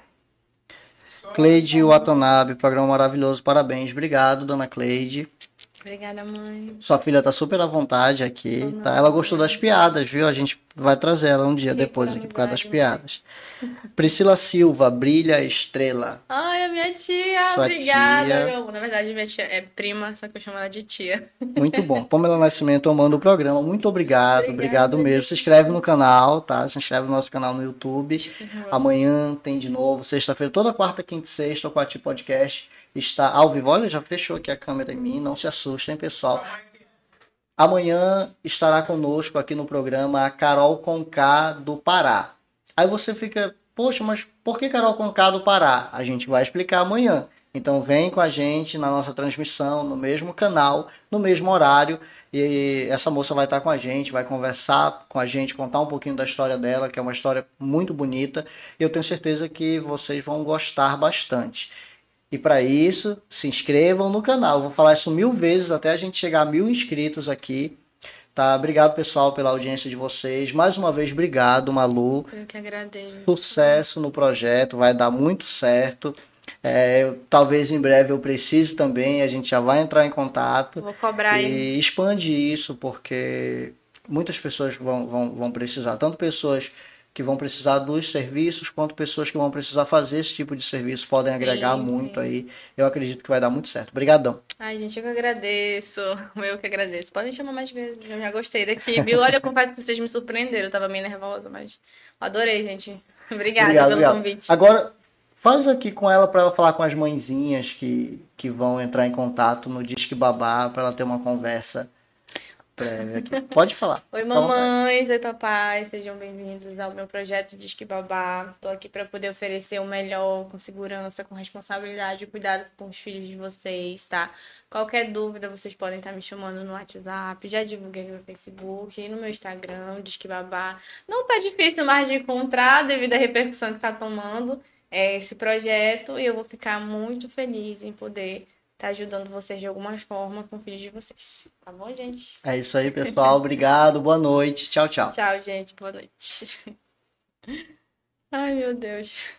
Cleide Watanabe, programa maravilhoso, parabéns. Obrigado, dona Cleide. Obrigada, mãe. Sua filha tá super à vontade aqui, tá? Ela gostou das piadas, viu? A gente vai trazer ela um dia depois aqui por causa das piadas. Priscila Silva, Brilha Estrela. Ai, a minha tia, Sua obrigada, tia. meu. Na verdade, minha tia é prima, só que eu chamo ela de tia. Muito bom. Pamela Nascimento amando o programa. Muito obrigado, obrigado mesmo. Se inscreve no canal, tá? Se inscreve no nosso canal no YouTube. Amanhã tem de novo, sexta-feira, toda quarta, quinta e sexta, o Quati Podcast está ao vivo. Olha, já fechou aqui a câmera em mim, não se assustem, pessoal. Amanhã estará conosco aqui no programa a Carol Conká do Pará. Aí você fica, poxa, mas por que Carol Conká do Pará? A gente vai explicar amanhã. Então vem com a gente na nossa transmissão, no mesmo canal, no mesmo horário. E essa moça vai estar com a gente, vai conversar com a gente, contar um pouquinho da história dela, que é uma história muito bonita. Eu tenho certeza que vocês vão gostar bastante. E para isso, se inscrevam no canal. Vou falar isso mil vezes até a gente chegar a mil inscritos aqui. Tá? Obrigado, pessoal, pela audiência de vocês. Mais uma vez, obrigado, Malu. Eu que agradeço. Sucesso no projeto, vai dar muito certo. É, talvez em breve eu precise também, a gente já vai entrar em contato. Vou cobrar E aí. expande isso, porque muitas pessoas vão, vão, vão precisar, tanto pessoas que vão precisar dos serviços, quanto pessoas que vão precisar fazer esse tipo de serviço podem sim, agregar muito sim. aí. Eu acredito que vai dar muito certo. Obrigadão. Ai, gente, eu que agradeço. Eu que agradeço. Podem chamar mais vezes, eu já gostei daqui, viu? Olha, eu confesso que vocês me surpreenderam, eu tava meio nervosa, mas adorei, gente. Obrigada obrigado, pelo obrigado. convite. Agora, faz aqui com ela para ela falar com as mãezinhas que, que vão entrar em contato no Disque Babá, para ela ter uma conversa prévia aqui. Pode falar. Oi, mamães, oi, papai, sejam bem-vindos ao meu projeto Disque Babá. Estou aqui para poder oferecer o melhor, com segurança, com responsabilidade e cuidado com os filhos de vocês, tá? Qualquer dúvida, vocês podem estar me chamando no WhatsApp, já divulguei no Facebook no meu Instagram, Disque Babá. Não tá difícil mais de encontrar devido à repercussão que está tomando é, esse projeto e eu vou ficar muito feliz em poder tá ajudando vocês de alguma forma com o filho de vocês. Tá bom, gente? É isso aí, pessoal. Obrigado. Boa noite. Tchau, tchau. Tchau, gente. Boa noite. Ai, meu Deus.